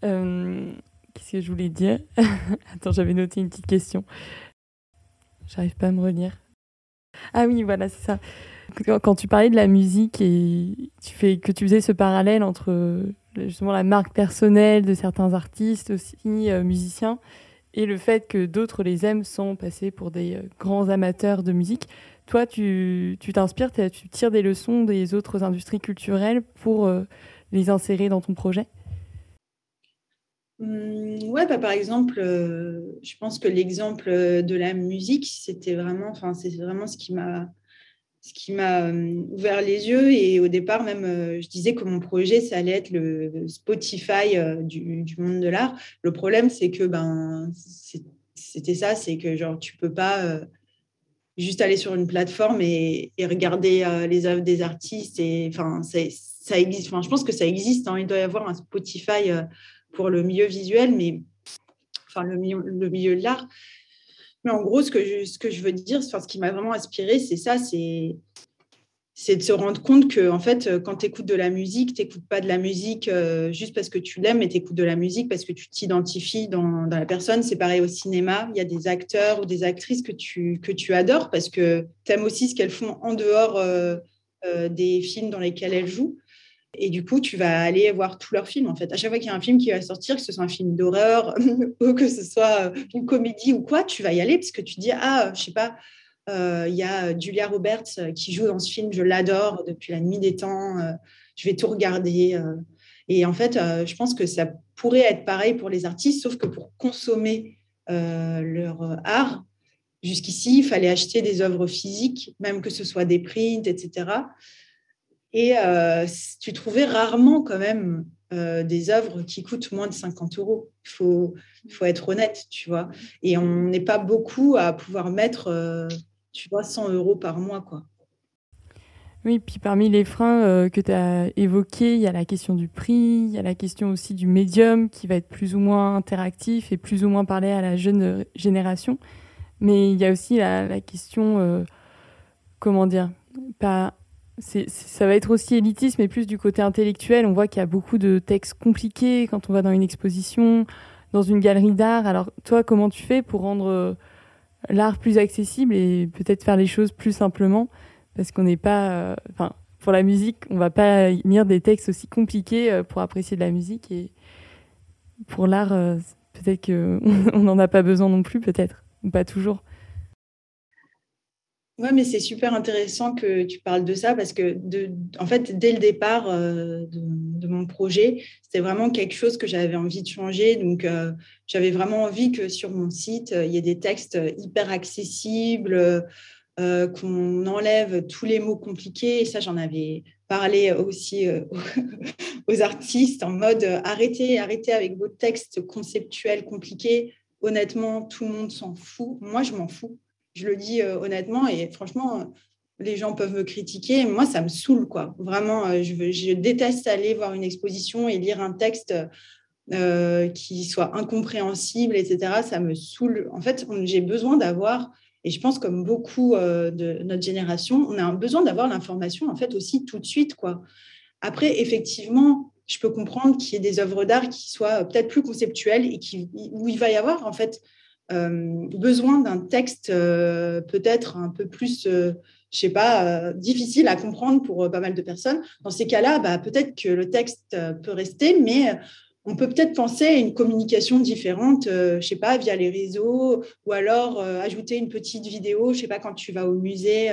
Euh, qu'est-ce que je voulais dire? [laughs] Attends, j'avais noté une petite question. J'arrive pas à me relire. Ah oui, voilà, c'est ça. Quand tu parlais de la musique et que tu faisais ce parallèle entre justement la marque personnelle de certains artistes aussi euh, musiciens et le fait que d'autres les aiment sans passer pour des euh, grands amateurs de musique. Toi, tu t'inspires, tu, tires des leçons des autres industries culturelles pour euh, les insérer dans ton projet? Mmh, Ouais, bah, par exemple, euh, je pense que l'exemple de la musique, c'était vraiment, enfin, c'est vraiment ce qui m'a ce qui m'a euh, ouvert les yeux. Et au départ, même, je disais que mon projet, ça allait être le Spotify du, du monde de l'art. Le problème, c'est que ben, c'était ça, c'est que genre, tu peux pas juste aller sur une plateforme et, regarder euh, les œuvres des artistes. Et ça existe. Enfin, je pense que ça existe. Hein. Il doit y avoir un Spotify euh, pour le milieu visuel, mais enfin le milieu de l'art. Mais en gros, ce que je, veux dire, ce qui m'a vraiment inspiré, c'est ça, c'est de se rendre compte que en fait, euh, quand tu écoutes de la musique, tu n'écoutes pas de la musique euh, juste parce que tu l'aimes, mais tu écoutes de la musique parce que tu t'identifies dans, la personne. C'est pareil au cinéma. Il y a des acteurs ou des actrices que tu, que adores parce que tu aimes aussi ce qu'elles font en dehors euh, des films dans lesquels elles jouent. Et du coup, tu vas aller voir tous leurs films. En fait, à chaque fois qu'il y a un film qui va sortir, que ce soit un film d'horreur [laughs] ou que ce soit une comédie ou quoi, tu vas y aller parce que tu dis ah, je sais pas euh, il y a Julia Roberts euh, qui joue dans ce film, je l'adore depuis la nuit des temps, euh, je vais tout regarder. Et en fait, je pense que ça pourrait être pareil pour les artistes, sauf que pour consommer leur art, jusqu'ici, il fallait acheter des œuvres physiques, même que ce soit des prints, etc. Et tu trouvais rarement quand même des œuvres qui coûtent moins de 50 euros. Il faut, faut être honnête, tu vois. Et on n'est pas beaucoup à pouvoir mettre tu vois, 100 euros par mois, quoi. Oui, puis parmi les freins euh, que tu as évoqués, il y a la question du prix, il y a la question aussi du médium qui va être plus ou moins interactif et plus ou moins parler à la jeune génération. Mais il y a aussi la, question, euh, comment dire, pas, ça va être aussi élitiste, mais plus du côté intellectuel. On voit qu'il y a beaucoup de textes compliqués quand on va dans une exposition, dans une galerie d'art. Alors toi, comment tu fais pour rendre l'art plus accessible et peut-être faire les choses plus simplement? Parce qu'on n'est pas euh, enfin pour la musique on va pas lire des textes aussi compliqués euh, pour apprécier de la musique et pour l'art euh, peut-être qu'on [laughs] n'en a pas besoin non plus peut-être ou pas toujours oui, mais c'est super intéressant que tu parles de ça parce que, en fait, dès le départ de, de, mon projet, c'était vraiment quelque chose que j'avais envie de changer. Donc, j'avais vraiment envie que sur mon site, il y ait des textes hyper accessibles, euh, qu'on enlève tous les mots compliqués. Et ça, j'en avais parlé aussi [laughs] aux artistes en mode arrêtez, arrêtez avec vos textes conceptuels compliqués. Honnêtement, tout le monde s'en fout. Moi, je m'en fous. Je le dis euh, honnêtement et franchement, les gens peuvent me critiquer. Moi, ça me saoule, quoi. Vraiment, euh, je, déteste aller voir une exposition et lire un texte euh, qui soit incompréhensible, etc. Ça me saoule. En fait, j'ai besoin d'avoir, et je pense comme beaucoup de notre génération, on a besoin d'avoir l'information, en fait, aussi tout de suite, quoi. Après, effectivement, je peux comprendre qu'il y ait des œuvres d'art qui soient peut-être plus conceptuelles et qui, où il va y avoir, en fait, besoin d'un texte euh, peut-être un peu plus, euh, je sais pas, difficile à comprendre pour pas mal de personnes. Dans ces cas-là, bah, peut-être que le texte peut rester, mais on peut peut-être penser à une communication différente, je sais pas, via les réseaux, ou alors ajouter une petite vidéo, je sais pas, quand tu vas au musée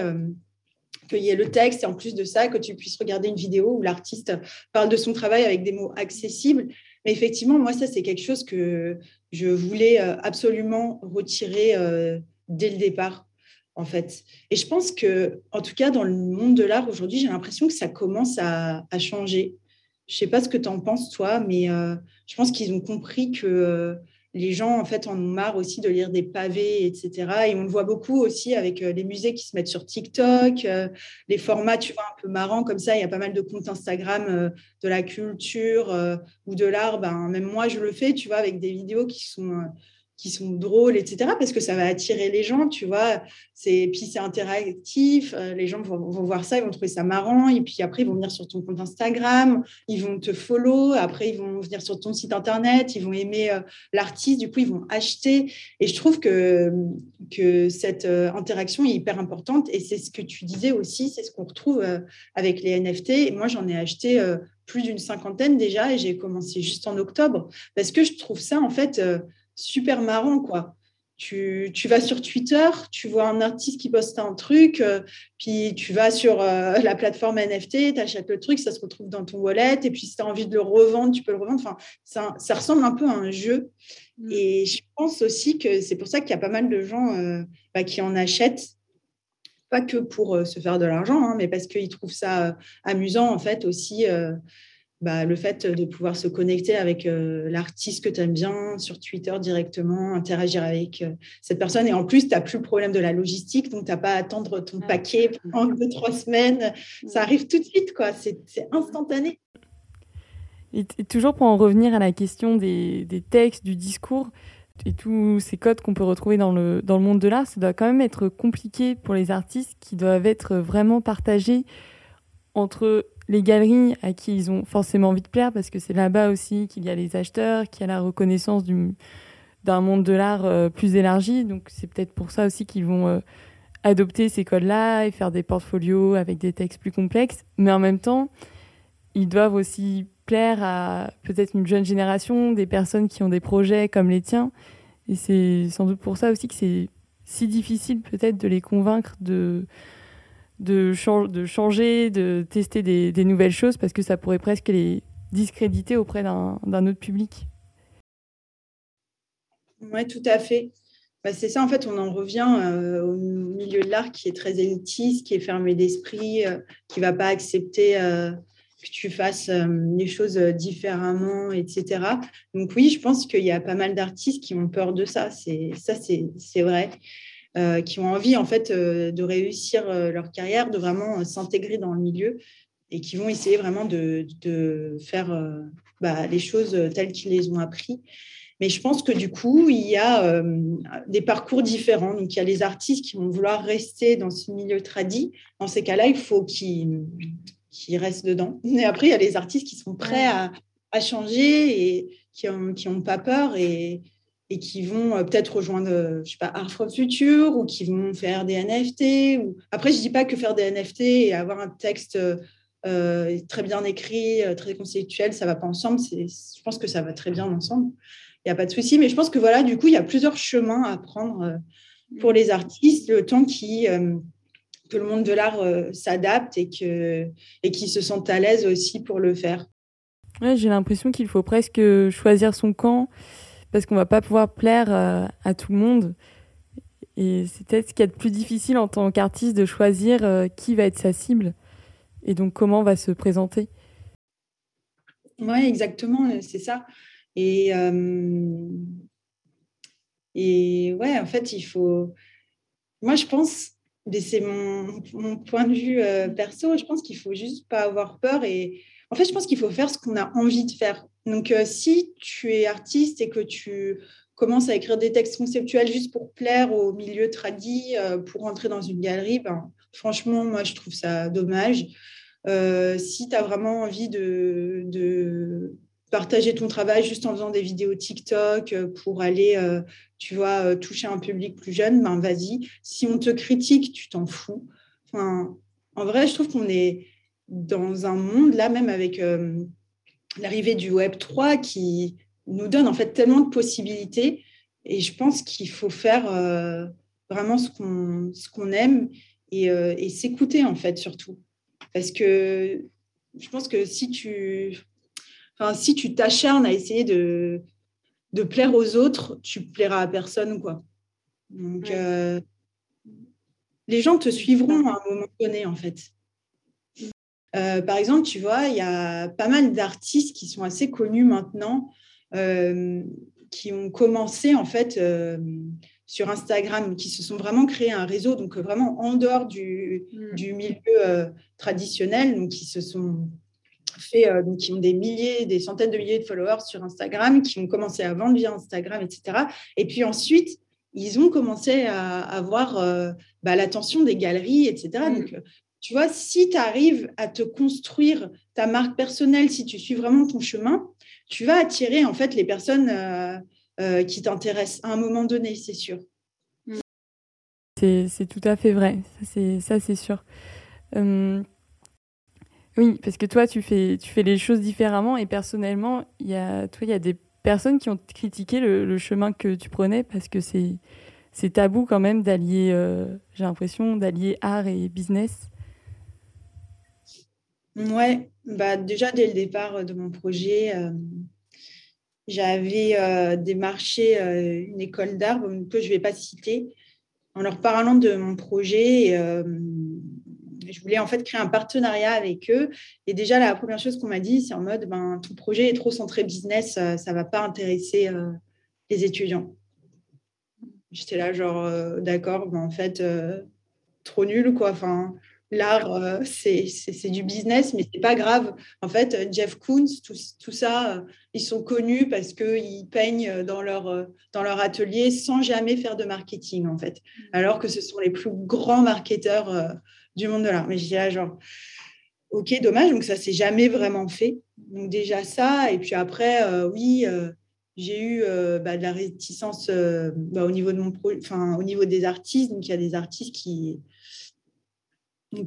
qu'il y ait le texte et en plus de ça, que tu puisses regarder une vidéo où l'artiste parle de son travail avec des mots accessibles. Mais effectivement, moi, ça, c'est quelque chose que je voulais euh, absolument retirer euh, dès le départ, en fait. Et je pense que, en tout cas, dans le monde de l'art aujourd'hui, j'ai l'impression que ça commence à, changer. je sais pas ce que tu en penses, toi, mais je pense qu'ils ont compris que les gens, en fait, en ont marre aussi de lire des pavés, etc. Et on le voit beaucoup aussi avec les musées qui se mettent sur TikTok, les formats, tu vois, un peu marrants comme ça. Il y a pas mal de comptes Instagram de la culture ou de l'art. Ben, même moi, je le fais, tu vois, avec des vidéos qui sont qui sont drôles, etc. Parce que ça va attirer les gens, tu vois. C'est, puis c'est interactif, euh, les gens vont, voir ça, ils vont trouver ça marrant, et puis après, ils vont venir sur ton compte Instagram, ils vont te follow, après, ils vont venir sur ton site internet, ils vont aimer euh, l'artiste, du coup, ils vont acheter. Et je trouve que, que cette euh, interaction est hyper importante, et c'est ce que tu disais aussi, c'est ce qu'on retrouve avec les NFT. Et moi, j'en ai acheté plus d'une cinquantaine déjà, et j'ai commencé juste en octobre, parce que je trouve ça, en fait, super marrant, quoi. Tu, tu, vas sur Twitter, tu vois un artiste qui poste un truc, euh, puis tu vas sur euh, la plateforme NFT, tu achètes le truc, ça se retrouve dans ton wallet, et puis si tu as envie de le revendre, tu peux le revendre. Enfin, ça, ça ressemble un peu à un jeu. Mm. Et je pense aussi que c'est pour ça qu'il y a pas mal de gens euh, bah, qui en achètent, pas que pour se faire de l'argent, hein, mais parce qu'ils trouvent ça amusant, en fait, aussi bah, le fait de pouvoir se connecter avec euh, l'artiste que tu aimes bien sur Twitter directement, interagir avec euh, cette personne. Et en plus, tu n'as plus le problème de la logistique, donc tu n'as pas à attendre ton paquet pendant deux, trois semaines. Ça arrive tout de suite, quoi. C'est instantané. Et, toujours pour en revenir à la question des, des textes, du discours et tous ces codes qu'on peut retrouver dans le, dans le monde de l'art, ça doit quand même être compliqué pour les artistes qui doivent être vraiment partagés entre les galeries à qui ils ont forcément envie de plaire, parce que c'est là-bas aussi qu'il y a les acheteurs, qu'il y a la reconnaissance d'un monde de l'art euh, plus élargi. Donc c'est peut-être pour ça aussi qu'ils vont euh, adopter ces codes-là et faire des portfolios avec des textes plus complexes. Mais en même temps, ils doivent aussi plaire à peut-être une jeune génération, des personnes qui ont des projets comme les tiens. Et c'est sans doute pour ça aussi que c'est si difficile peut-être de les convaincre de de, changer, de tester des, nouvelles choses parce que ça pourrait presque les discréditer auprès d'un autre public. Oui, tout à fait. Bah, c'est ça, en fait, on en revient euh, au milieu de l'art qui est très élitiste, qui est fermé d'esprit, euh, qui ne va pas accepter euh, que tu fasses les choses différemment, etc. Donc oui, je pense qu'il y a pas mal d'artistes qui ont peur de ça. C'est ça, c'est vrai. Euh, qui ont envie en fait euh, de réussir euh, leur carrière, de vraiment s'intégrer dans le milieu et qui vont essayer vraiment de, faire bah, les choses telles qu'ils les ont appris. Mais je pense que du coup, il y a des parcours différents. Donc, il y a les artistes qui vont vouloir rester dans ce milieu tradit. Dans ces cas-là, il faut qu'ils restent dedans. Et après, il y a les artistes qui sont prêts à, changer et qui n'ont qui ont pas peur et, et qui vont euh, peut-être rejoindre, euh, je sais pas, Art Future ou qui vont faire des NFT. Après, je dis pas que faire des NFT et avoir un texte euh, très bien écrit, très conceptuel, ça va pas ensemble. Je pense que ça va très bien ensemble. Il n'y a pas de souci. Mais je pense que voilà, du coup, il y a plusieurs chemins à prendre pour les artistes, le temps qui, que le monde de l'art s'adapte et, que, et qu'ils se sentent à l'aise aussi pour le faire. Ouais, J'ai l'impression qu'il faut presque choisir son camp parce qu'on va pas pouvoir plaire euh, à tout le monde. Et c'est peut-être ce qui est le plus difficile en tant qu'artiste de choisir euh, qui va être sa cible et donc comment on va se présenter. Oui, exactement, c'est ça. Et, euh, et ouais, en fait, il faut. Moi, je pense, c'est mon, point de vue perso, je pense qu'il faut juste pas avoir peur. Et en fait, je pense qu'il faut faire ce qu'on a envie de faire. Donc, euh, si tu es artiste et que tu commences à écrire des textes conceptuels juste pour plaire au milieu tradit, euh, pour entrer dans une galerie, ben, franchement, moi, je trouve ça dommage. Euh, si tu as vraiment envie de, partager ton travail juste en faisant des vidéos TikTok pour aller, tu vois, toucher un public plus jeune, ben vas-y. Si on te critique, tu t'en fous. En vrai, je trouve qu'on est dans un monde, là, même avec l'arrivée du Web 3 qui nous donne en fait tellement de possibilités. Et je pense qu'il faut faire euh, vraiment ce qu'on ce qu'on aime et, euh, et s'écouter en fait surtout. Parce que je pense que si tu enfin, si tu t'acharnes à essayer de, de plaire aux autres, tu plairas à personne quoi. Donc euh, les gens te suivront à un moment donné en fait. Euh, par exemple, tu vois, il y a pas mal d'artistes qui sont assez connus maintenant, euh, qui ont commencé en fait euh, sur Instagram, qui se sont vraiment créés un réseau, donc vraiment en dehors du, mm. du milieu traditionnel, donc qui se sont fait, donc qui ont des milliers, des centaines de milliers de followers sur Instagram, qui ont commencé à vendre via Instagram, etc. Et puis ensuite, ils ont commencé à avoir bah, l'attention des galeries, etc. Donc, tu vois, si tu arrives à te construire ta marque personnelle, si tu suis vraiment ton chemin, tu vas attirer en fait les personnes euh, euh, qui t'intéressent à un moment donné, c'est sûr. C'est tout à fait vrai, ça c'est sûr. Hum, oui, parce que toi, tu fais, tu fais les choses différemment et personnellement, il y a, toi, il y a des personnes qui ont critiqué le, chemin que tu prenais parce que c'est tabou quand même d'allier, euh, j'ai l'impression, d'allier art et business. Ouais, bah déjà dès le départ de mon projet, euh, j'avais euh, démarché euh, une école d'art que je ne vais pas citer en leur parlant de mon projet. je voulais en fait créer un partenariat avec eux. Et déjà, la première chose qu'on m'a dit, c'est en mode ben, ton projet est trop centré business, ça ne va pas intéresser les étudiants. J'étais là, genre, d'accord, ben, en fait, trop nul, quoi. Enfin, l'art, euh, c'est du business, mais c'est pas grave. En fait, euh, Jeff Koons, tout, ça, euh, ils sont connus parce qu'ils peignent dans leur, dans leur atelier sans jamais faire de marketing, en fait. Alors que ce sont les plus grands marketeurs du monde de l'art. Mais je là, genre, ok, dommage, donc ça s'est jamais vraiment fait. Donc déjà ça, et puis après, oui, j'ai eu bah, de la réticence bah, au, niveau de mon enfin, au niveau des artistes. Donc il y a des artistes qui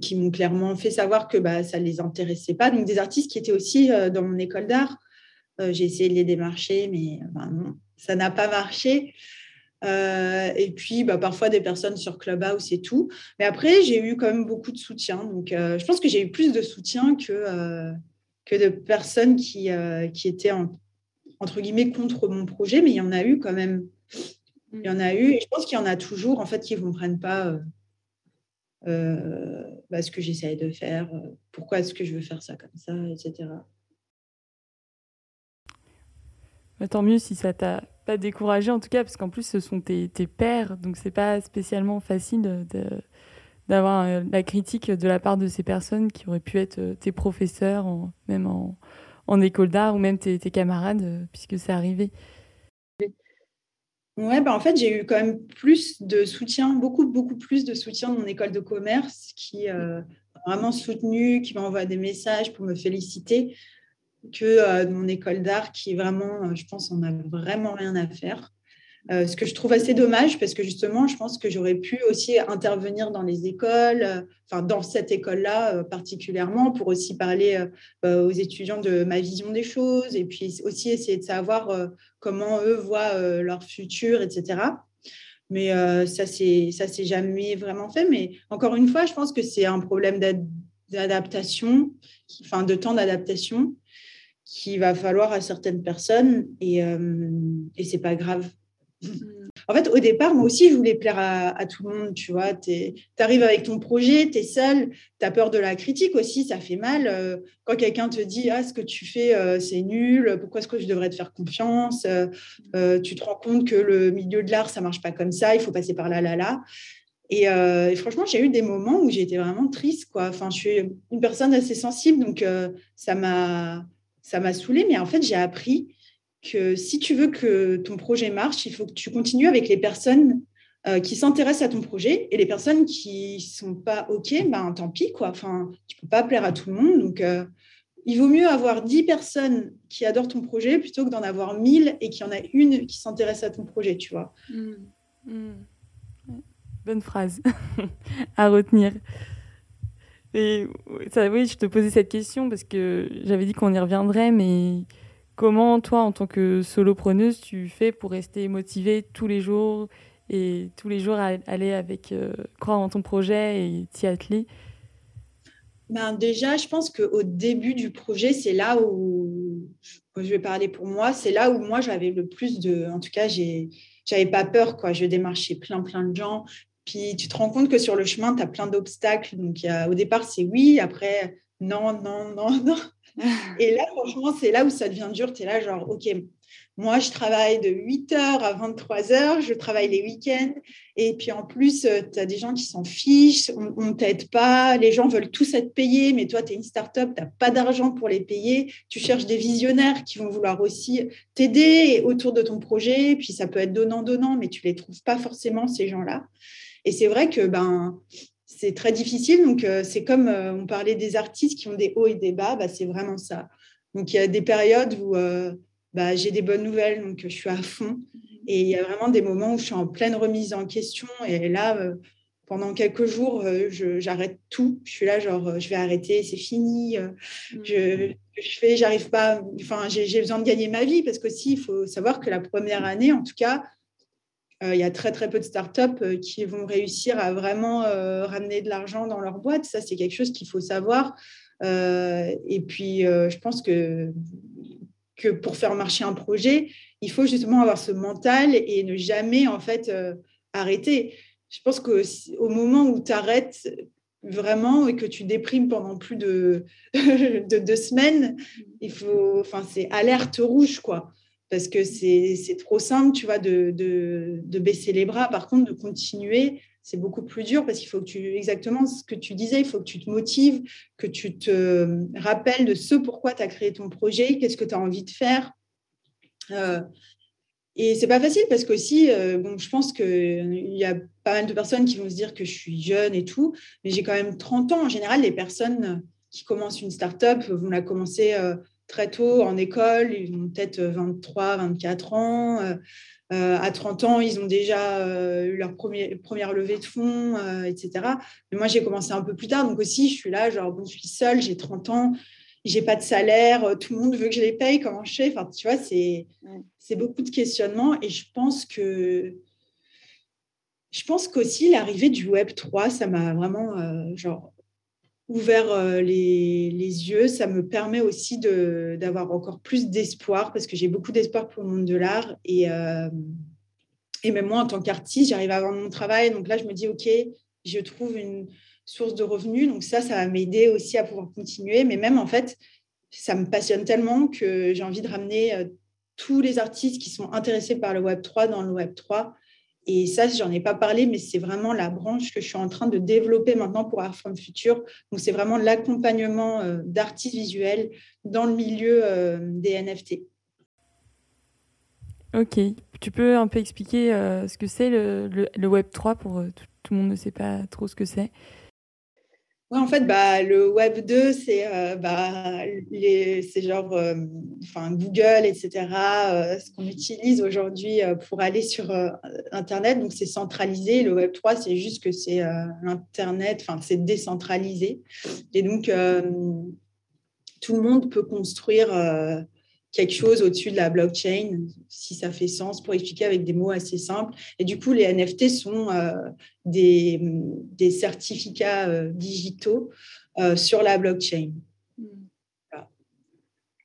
qui m'ont clairement fait savoir que bah, ça ne les intéressait pas. Donc, des artistes qui étaient aussi euh, dans mon école d'art. Euh, j'ai essayé de les démarcher, mais bah, ça n'a pas marché. Euh, et puis, bah, parfois, des personnes sur Clubhouse et tout. Mais après, j'ai eu quand même beaucoup de soutien. Donc, je pense que j'ai eu plus de soutien que, que de personnes qui, qui étaient, entre guillemets, contre mon projet. Mais il y en a eu quand même. Il y en a eu. Et je pense qu'il y en a toujours, en fait, qui ne comprennent pas euh, bah, ce que j'essaye de faire, euh, pourquoi est-ce que je veux faire ça comme ça, etc. Bah, tant mieux si ça t'a pas découragé en tout cas, parce qu'en plus ce sont tes, tes pères, donc c'est pas spécialement facile d'avoir euh, la critique de la part de ces personnes qui auraient pu être tes professeurs, même en, école d'art ou même tes, tes camarades, puisque c'est arrivé. Ouais, bah en fait, j'ai eu quand même plus de soutien, beaucoup, beaucoup plus de soutien de mon école de commerce qui euh, m'a vraiment soutenu, qui m'envoie des messages pour me féliciter, que euh, de mon école d'art qui vraiment, euh, je pense, on a vraiment rien à faire. Euh, ce que je trouve assez dommage parce que justement, je pense que j'aurais pu aussi intervenir dans les écoles, euh, enfin dans cette école-là euh, particulièrement, pour aussi parler aux étudiants de ma vision des choses et puis aussi essayer de savoir comment eux voient leur futur, etc. Mais ça, c'est ça, c'est jamais vraiment fait. Mais encore une fois, je pense que c'est un problème d'adaptation, enfin de temps d'adaptation qu'il va falloir à certaines personnes et, et c'est pas grave en fait, au départ, moi aussi, je voulais plaire à, tout le monde, tu vois. Tu arrives avec ton projet, tu es seul, tu as peur de la critique aussi, ça fait mal. Euh, quand quelqu'un te dit, ah, ce que tu fais, euh, c'est nul, pourquoi est-ce que je devrais te faire confiance euh, Tu te rends compte que le milieu de l'art, ça marche pas comme ça, il faut passer par là, là, là. Et, et franchement, j'ai eu des moments où j'étais vraiment triste, quoi. Enfin, je suis une personne assez sensible, donc ça m'a ça m'a saoulée, mais en fait, j'ai appris que si tu veux que ton projet marche, il faut que tu continues avec les personnes euh, qui s'intéressent à ton projet et les personnes qui sont pas OK, ben, tant pis. Quoi. Enfin, tu peux pas plaire à tout le monde. Donc, euh, il vaut mieux avoir 10 personnes qui adorent ton projet plutôt que d'en avoir 1000 et qu'il y en a une qui s'intéresse à ton projet, tu vois. Mmh. Mmh. Bonne phrase [laughs] à retenir. Et oui, je te posais cette question parce que j'avais dit qu'on y reviendrait, mais Comment, toi, en tant que solopreneuse, tu fais pour rester motivée tous les jours et tous les jours aller avec, euh, croire en ton projet et t'y atteler? Ben déjà, je pense qu'au début du projet, c'est là où je vais parler pour moi. C'est là où moi j'avais le plus de. En tout cas, j'avais pas peur. Quoi. Je démarchais plein, plein de gens. Puis tu te rends compte que sur le chemin, tu as plein d'obstacles. Donc, au départ, c'est oui. Après, non, non, non, [laughs] non. Et là, franchement, c'est là où ça devient dur. Tu es là, genre, OK, moi, je travaille de 8h à 23h, je travaille les week-ends. Et puis en plus, euh, tu as des gens qui s'en fichent, on ne t'aide pas, les gens veulent tous être payés, mais toi, tu es une start-up, tu n'as pas d'argent pour les payer. Tu cherches des visionnaires qui vont vouloir aussi t'aider autour de ton projet. Puis ça peut être donnant-donnant, mais tu ne les trouves pas forcément, ces gens-là. Et c'est vrai que ben, c'est très difficile. Donc, euh, c'est comme euh, on parlait des artistes qui ont des hauts et des bas, bah, c'est vraiment ça. Donc, il y a des périodes où bah, j'ai des bonnes nouvelles, donc je suis à fond. Et il y a vraiment des moments où je suis en pleine remise en question. Et là, euh, pendant quelques jours, euh, j'arrête tout. Je suis là, genre, euh, je vais arrêter, c'est fini. Je, je fais, j'arrive pas. Enfin, j'ai besoin de gagner ma vie parce qu'aussi, il faut savoir que la première année, en tout cas, il y a très très peu de startups qui vont réussir à vraiment ramener de l'argent dans leur boîte. Ça, c'est quelque chose qu'il faut savoir. et puis, je pense que pour faire marcher un projet, il faut justement avoir ce mental et ne jamais en fait euh, arrêter. Je pense qu'au moment où tu arrêtes vraiment et que tu déprimes pendant plus de, [laughs] de deux semaines, il faut, enfin, c'est alerte rouge, quoi. Parce que c'est trop simple, tu vois, de, baisser les bras. Par contre, de continuer, c'est beaucoup plus dur parce qu'il faut que tu, exactement ce que tu disais, il faut que tu te motives, que tu te rappelles de ce pourquoi tu as créé ton projet, qu'est-ce que tu as envie de faire. Euh, et c'est pas facile parce qu'aussi, euh, bon, je pense qu'il y a pas mal de personnes qui vont se dire que je suis jeune et tout, mais j'ai quand même 30 ans. En général, les personnes qui commencent une start-up vont la commencer euh, très tôt en école, ils ont peut-être 23, 24 ans. Euh, à 30 ans, ils ont déjà euh, eu leur premier, première levée de fonds, euh, etc. Mais moi, j'ai commencé un peu plus tard. Donc aussi, je suis là, genre, bon, je suis seule, j'ai 30 ans, j'ai pas de salaire, tout le monde veut que je les paye, comment je fais? Enfin, tu vois, c'est, c'est beaucoup de questionnements. Et je pense que je pense qu'aussi l'arrivée du Web 3, ça m'a vraiment genre ouvert euh, les, yeux. Ça me permet aussi d'avoir encore plus d'espoir parce que j'ai beaucoup d'espoir pour le monde de l'art. Et, euh, et même moi, en tant qu'artiste, j'arrive à vendre mon travail. Donc là, je me dis, OK, je trouve une source de revenus. Donc ça, ça va m'aider aussi à pouvoir continuer. Mais même, en fait, ça me passionne tellement que j'ai envie de ramener euh, tous les artistes qui sont intéressés par le Web 3 dans le Web 3 et ça, j'en ai pas parlé, mais c'est vraiment la branche que je suis en train de développer maintenant pour Art from Future. Donc, c'est vraiment l'accompagnement euh, d'artistes visuels dans le milieu euh, des NFT. Ok. Tu peux un peu expliquer euh, ce que c'est le, le, Web 3 pour tout, le monde ne sait pas trop ce que c'est? En fait, bah, le Web 2, c'est euh, bah, genre euh, Google, etc., euh, ce qu'on utilise aujourd'hui pour aller sur Internet. Donc, c'est centralisé. Le Web 3, c'est juste que c'est l'Internet, enfin, c'est décentralisé. Et donc, tout le monde peut construire quelque chose au-dessus de la blockchain, si ça fait sens, pour expliquer avec des mots assez simples. Et du coup, les NFT sont euh, des, des, certificats euh, digitaux euh, sur la blockchain. Hmm.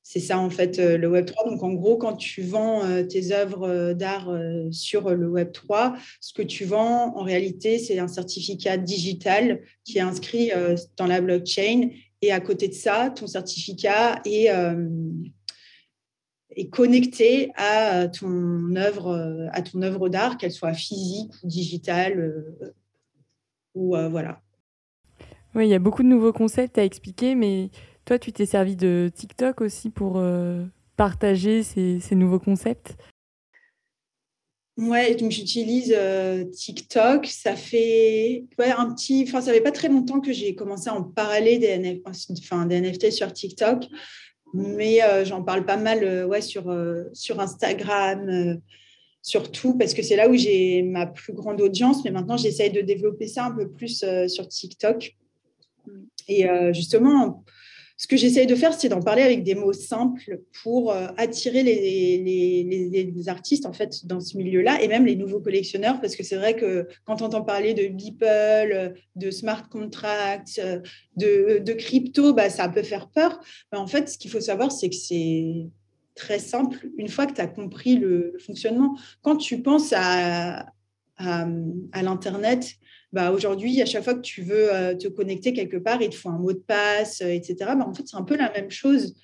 C'est ça, en fait, le Web3. Donc, en gros, quand tu vends tes œuvres d'art sur le Web3, ce que tu vends, en réalité, c'est un certificat digital qui est inscrit dans la blockchain. Et à côté de ça, ton certificat est est connecté à ton œuvre, à ton œuvre d'art, qu'elle soit physique ou digitale, euh, ou euh, voilà. Oui, il y a beaucoup de nouveaux concepts à expliquer, mais toi, tu t'es servi de TikTok aussi pour euh, partager ces, ces, nouveaux concepts? Ouais, donc j'utilise TikTok. Ça fait ouais, un petit, enfin ça fait pas très longtemps que j'ai commencé à en parler des, enfin, des NFT sur TikTok mais euh, j'en parle pas mal euh, sur, euh, sur Instagram, surtout parce que c'est là où j'ai ma plus grande audience. Mais maintenant, j'essaye de développer ça un peu plus sur TikTok. Et justement, ce que j'essaye de faire, c'est d'en parler avec des mots simples pour euh, attirer les, artistes en fait dans ce milieu-là et même les nouveaux collectionneurs parce que c'est vrai que quand on entend parler de Beeple, de smart contracts, de, crypto, bah, ça peut faire peur. Mais en fait, ce qu'il faut savoir, c'est que c'est très simple une fois que tu as compris le, fonctionnement. Quand tu penses à l'Internet, bah, aujourd'hui, à chaque fois que tu veux te connecter quelque part, il te faut un mot de passe, etc. Bah, en fait, c'est un peu la même chose.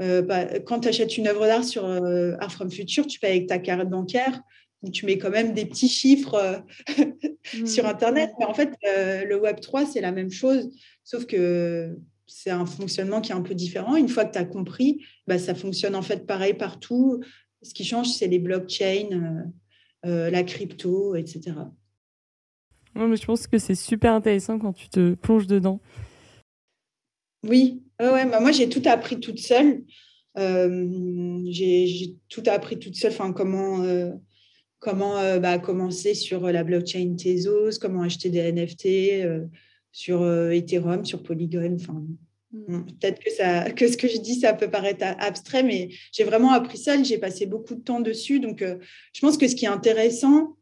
Bah, quand tu achètes une œuvre d'art sur Art from Future, tu payes avec ta carte bancaire tu mets quand même des petits chiffres [laughs] sur mmh. Internet. Mais en fait, le Web 3, c'est la même chose, sauf que c'est un fonctionnement qui est un peu différent. Une fois que tu as compris, bah, ça fonctionne en fait pareil partout. Ce qui change, c'est les blockchains, la crypto, etc. mais je pense que c'est super intéressant quand tu te plonges dedans. Oui, ouais, bah, moi j'ai tout appris toute seule. Euh, j'ai tout appris toute seule, enfin, comment, euh, comment euh, bah, commencer sur la blockchain Tezos, comment acheter des NFT sur Ethereum, sur Polygon. Enfin, mm. peut-être que, ça, [laughs] que ce que je dis, ça peut paraître abstrait, mais j'ai vraiment appris seule. J'ai passé beaucoup de temps dessus. Donc, je pense que ce qui est intéressant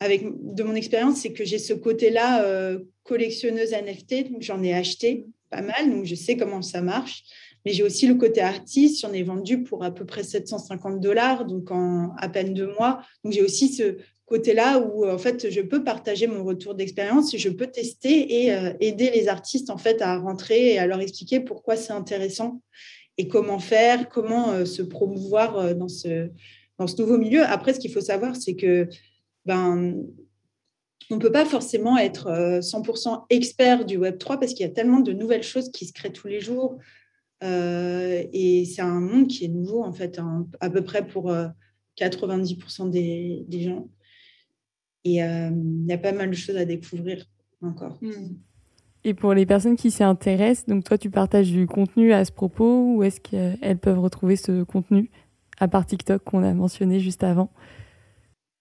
avec, de mon expérience, c'est que j'ai ce côté-là collectionneuse NFT. Donc, j'en ai acheté pas mal, donc je sais comment ça marche. Mais j'ai aussi le côté artiste, j'en ai vendu pour à peu près 750 dollars, donc en à peine deux mois. Donc j'ai aussi ce côté-là où en fait je peux partager mon retour d'expérience, je peux tester et euh, aider les artistes en fait à rentrer et à leur expliquer pourquoi c'est intéressant et comment faire, comment euh, se promouvoir euh, dans ce dans ce nouveau milieu. Après, ce qu'il faut savoir, c'est que ben on ne peut pas forcément être 100% euh, expert du Web3 parce qu'il y a tellement de nouvelles choses qui se créent tous les jours. Euh, et c'est un monde qui est nouveau, en fait, à peu près pour 90% euh, des, gens. Et il y a pas mal de choses à découvrir encore. Hmm. Et pour les personnes qui s'y intéressent, donc toi, tu partages du contenu à ce propos ou est-ce qu'elles peuvent retrouver ce contenu à part TikTok qu'on a mentionné juste avant?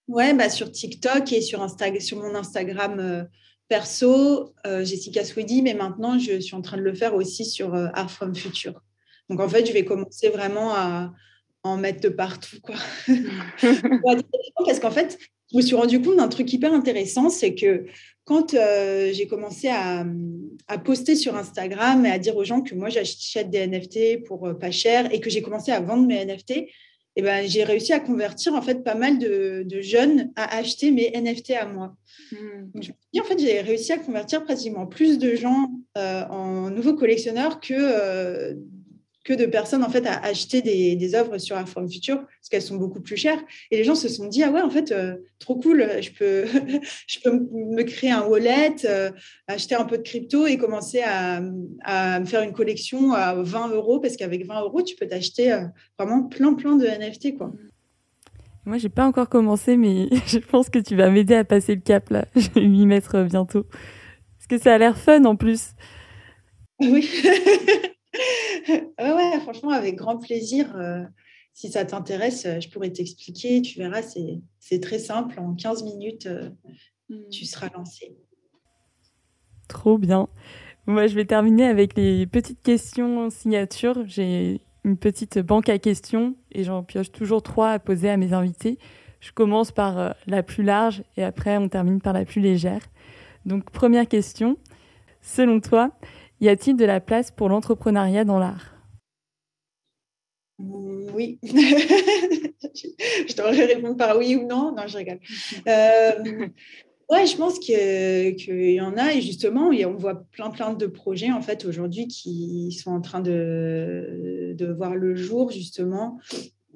Ouais, bah sur TikTok et sur, Insta sur mon Instagram euh, perso, euh, Jessica Swedy, mais maintenant je suis en train de le faire aussi sur euh, Art from Future. Donc en fait, je vais commencer vraiment à en mettre de partout. Quoi. [laughs] Parce qu'en fait, je me suis rendu compte d'un truc hyper intéressant, c'est que quand j'ai commencé à, à, poster sur Instagram et à dire aux gens que moi j'achète des NFT pour pas cher et que j'ai commencé à vendre mes NFT, eh ben, j'ai réussi à convertir en fait pas mal de, jeunes à acheter mes NFT à moi. Hmm. en fait, j'ai réussi à convertir pratiquement plus de gens euh, en nouveaux collectionneurs que euh, que de personnes en fait à acheter des, des œuvres sur un forum futur parce qu'elles sont beaucoup plus chères. Et les gens se sont dit ah ouais en fait euh, trop cool je peux [laughs] je peux me créer un wallet euh, acheter un peu de crypto et commencer à, à, me faire une collection à 20 euros parce qu'avec 20 euros tu peux t'acheter euh, vraiment plein plein de NFT quoi. Moi j'ai pas encore commencé mais [laughs] je pense que tu vas m'aider à passer le cap là. [laughs] Je vais m'y mettre bientôt. Parce que ça a l'air fun en plus. Oui. Ouais, franchement, avec grand plaisir. Euh, si ça t'intéresse, euh, je pourrais t'expliquer. Tu verras, c'est très simple. En 15 minutes, euh, hmm. tu seras lancé. Trop bien. Moi, je vais terminer avec les petites questions en signature. J'ai une petite banque à questions et j'en pioche toujours trois à poser à mes invités. Je commence par la plus large et après on termine par la plus légère. Donc première question, selon toi, y a-t-il de la place pour l'entrepreneuriat dans l'art? Oui. [laughs] je devrais répondre par oui ou non. Non, je rigole. Euh, ouais, je pense qu'il y en a et justement, on voit plein plein de projets en fait aujourd'hui qui sont en train de, de voir le jour justement,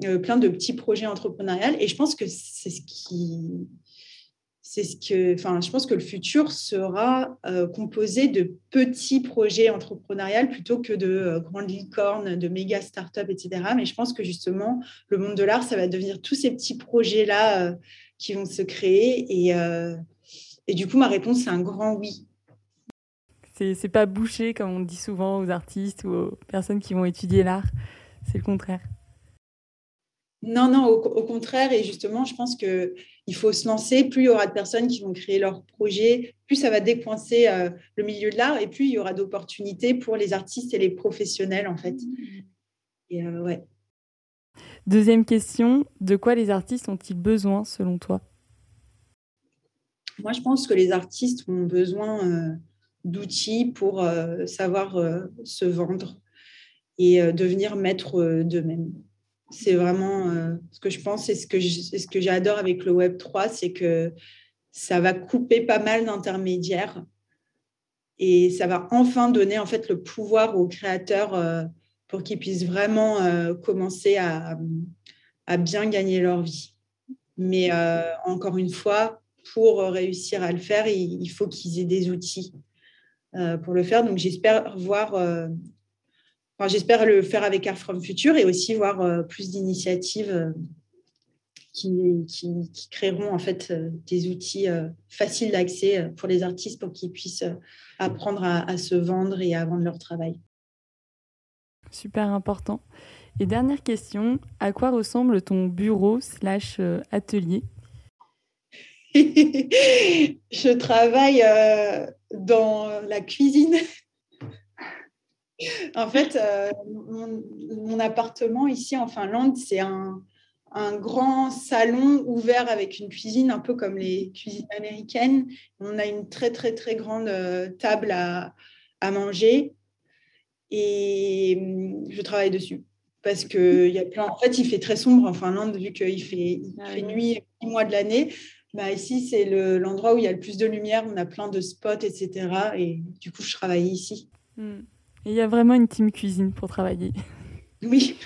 euh, plein de petits projets entrepreneuriaux et je pense que c'est ce qui c'est ce que, enfin, je pense que le futur sera euh, composé de petits projets entrepreneuriaux plutôt que de euh, grandes licornes, de méga startups, etc. Mais je pense que justement, le monde de l'art, ça va devenir tous ces petits projets-là euh, qui vont se créer. Et, et du coup, ma réponse, c'est un grand oui. C'est pas bouché, comme on dit souvent aux artistes ou aux personnes qui vont étudier l'art. C'est le contraire. Non, non, au, contraire. Et justement, je pense qu'il faut se lancer. Plus il y aura de personnes qui vont créer leur projet, plus ça va décoincer euh, le milieu de l'art et plus il y aura d'opportunités pour les artistes et les professionnels, en fait. Et, euh, ouais. Deuxième question, de quoi les artistes ont-ils besoin selon toi? Moi, je pense que les artistes ont besoin euh, d'outils pour savoir se vendre et devenir maître d'eux-mêmes c'est vraiment euh, ce que je pense et ce que j'adore avec le Web 3, c'est que ça va couper pas mal d'intermédiaires et ça va enfin donner en fait le pouvoir aux créateurs euh, pour qu'ils puissent vraiment euh, commencer à, bien gagner leur vie. Mais encore une fois, pour réussir à le faire, il, faut qu'ils aient des outils pour le faire. Donc j'espère voir, enfin, j'espère le faire avec Air From Future et aussi voir plus d'initiatives qui, créeront en fait des outils faciles d'accès pour les artistes pour qu'ils puissent apprendre à, se vendre et à vendre leur travail. Super important. Et dernière question, à quoi ressemble ton bureau slash euh, atelier? [laughs] Je travaille euh, dans la cuisine. En fait, euh, mon, appartement ici en Finlande, c'est un, un grand salon ouvert avec une cuisine un peu comme les cuisines américaines. On a une très très très grande euh, table à, manger et hum, je travaille dessus parce que y a plein. En fait, il fait très sombre en Finlande vu qu'il fait, il ah fait nuit six mois de l'année. Bah, ici, c'est l'endroit où il y a le plus de lumière. On a plein de spots, etc. Et du coup, je travaille ici. Hmm. Il y a vraiment une team cuisine pour travailler. Oui.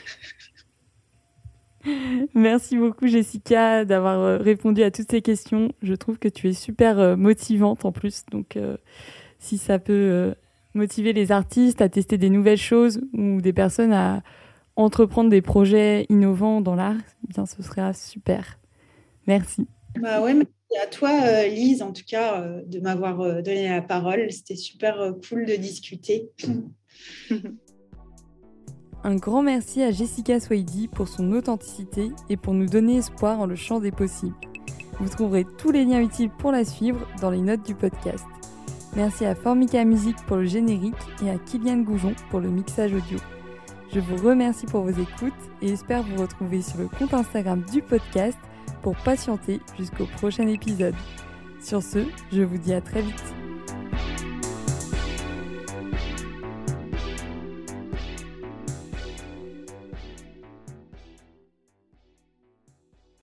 [laughs] Merci beaucoup Jessica d'avoir euh, répondu à toutes ces questions. Je trouve que tu es super euh, motivante en plus. Donc euh, si ça peut motiver les artistes à tester des nouvelles choses ou des personnes à entreprendre des projets innovants dans l'art, eh bien ce serait super. Merci. Bah ouais, merci à toi Lise en tout cas de m'avoir donné la parole. C'était super cool de discuter. [laughs] Un grand merci à Jessica Swady pour son authenticité et pour nous donner espoir en le champ des possibles. Vous trouverez tous les liens utiles pour la suivre dans les notes du podcast. Merci à Formica Music pour le générique et à Kylian Goujon pour le mixage audio. Je vous remercie pour vos écoutes et espère vous retrouver sur le compte Instagram du podcast pour patienter jusqu'au prochain épisode. Sur ce, je vous dis à très vite.